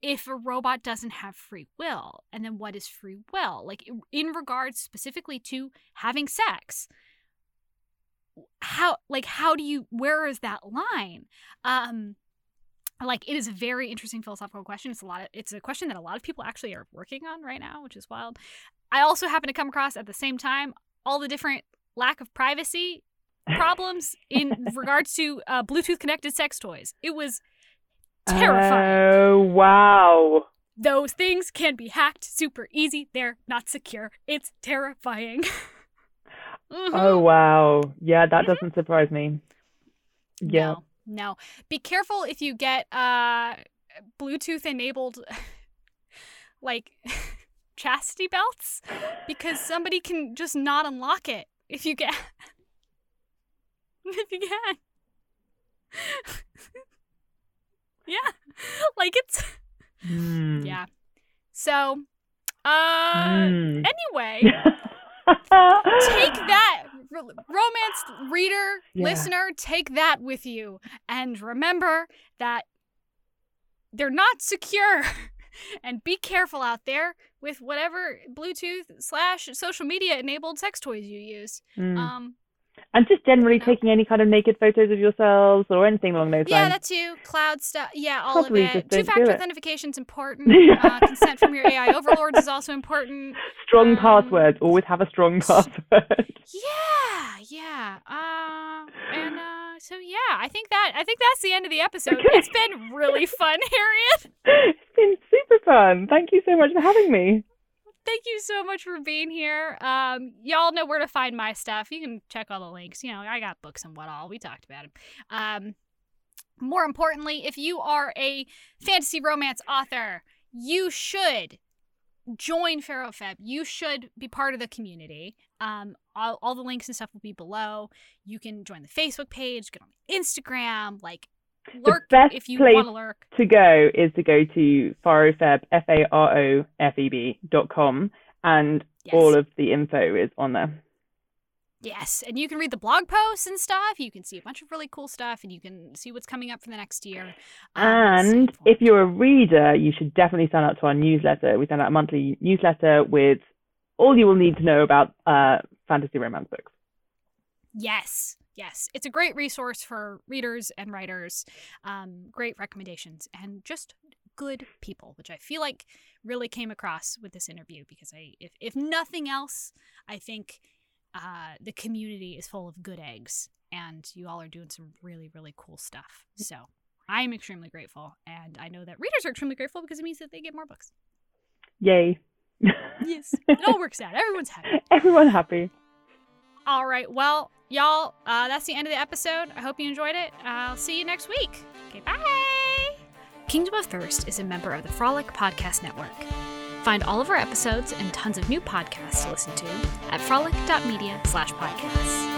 if a robot doesn't have free will, and then what is free will? Like in- regards specifically to having sex. How like how do you where is that line? Um like it is a very interesting philosophical question it's a lot of it's a question that a lot of people actually are working on right now which is wild i also happen to come across at the same time all the different lack of privacy problems in regards to uh, bluetooth connected sex toys it was terrifying Oh, wow. those things can be hacked super easy they're not secure it's terrifying Mhm. Oh, wow. Yeah, that doesn't surprise me. Yeah. No, no. Be careful if you get uh Bluetooth enabled like chastity belts because somebody can just not unlock it if you get if you can. yeah. Like it's Hmm. yeah. So uh Hmm. anyway, take that romance reader Yeah. listener take that with you and remember that they're not secure and be careful out there with whatever bluetooth slash social media enabled sex toys you use Hmm. um and just generally no. taking any kind of naked photos of yourselves or anything along those yeah lines. Yeah, that too cloud stuff yeah all Probably of it two-factor authentication is important uh, consent from your ai overlords is also important Strong um, passwords. Always have a strong password. Yeah, yeah. Uh, and uh, so yeah, I think that I think that's the end of the episode. Okay. It's been really fun, Harriet. it's been super fun. Thank you so much for having me. Thank you so much for being here. Um, y'all know where to find my stuff. You can check all the links. You know, I got books and what all. We talked about them. Um, more importantly, if you are a fantasy romance author, you should join Faro Feb. You should be part of the community. Um, all, all the links and stuff will be below. You can join the Facebook page, get on Instagram, like lurk best if you place- want to lurk. To go is to go to farofeb, F A R O F E B dot com, and Yes. all of the info is on there. Yes, and you can read the blog posts and stuff. You can see a bunch of really cool stuff, and you can see what's coming up for the next year. Um, And if you're a reader, you should definitely sign up to our newsletter. We send out a monthly newsletter with all you will need to know about uh, fantasy romance books. Yes, yes. It's a great resource for readers and writers. Um, great recommendations and just good people, which I feel like really came across with this interview because I, if, if nothing else, I think uh, the community is full of good eggs and you all are doing some really, really cool stuff. So I'm extremely grateful. And I know that readers are extremely grateful because it means that they get more books. Yay. Yes, it all works out. Everyone's happy. Everyone happy. All right. Well, y'all, uh, that's the end of the episode. I hope you enjoyed it. I'll see you next week. Okay, bye. Kingdom of Thirst is a member of the Frolic Podcast Network. Find all of our episodes and tons of new podcasts to listen to at frolic.media slash podcasts.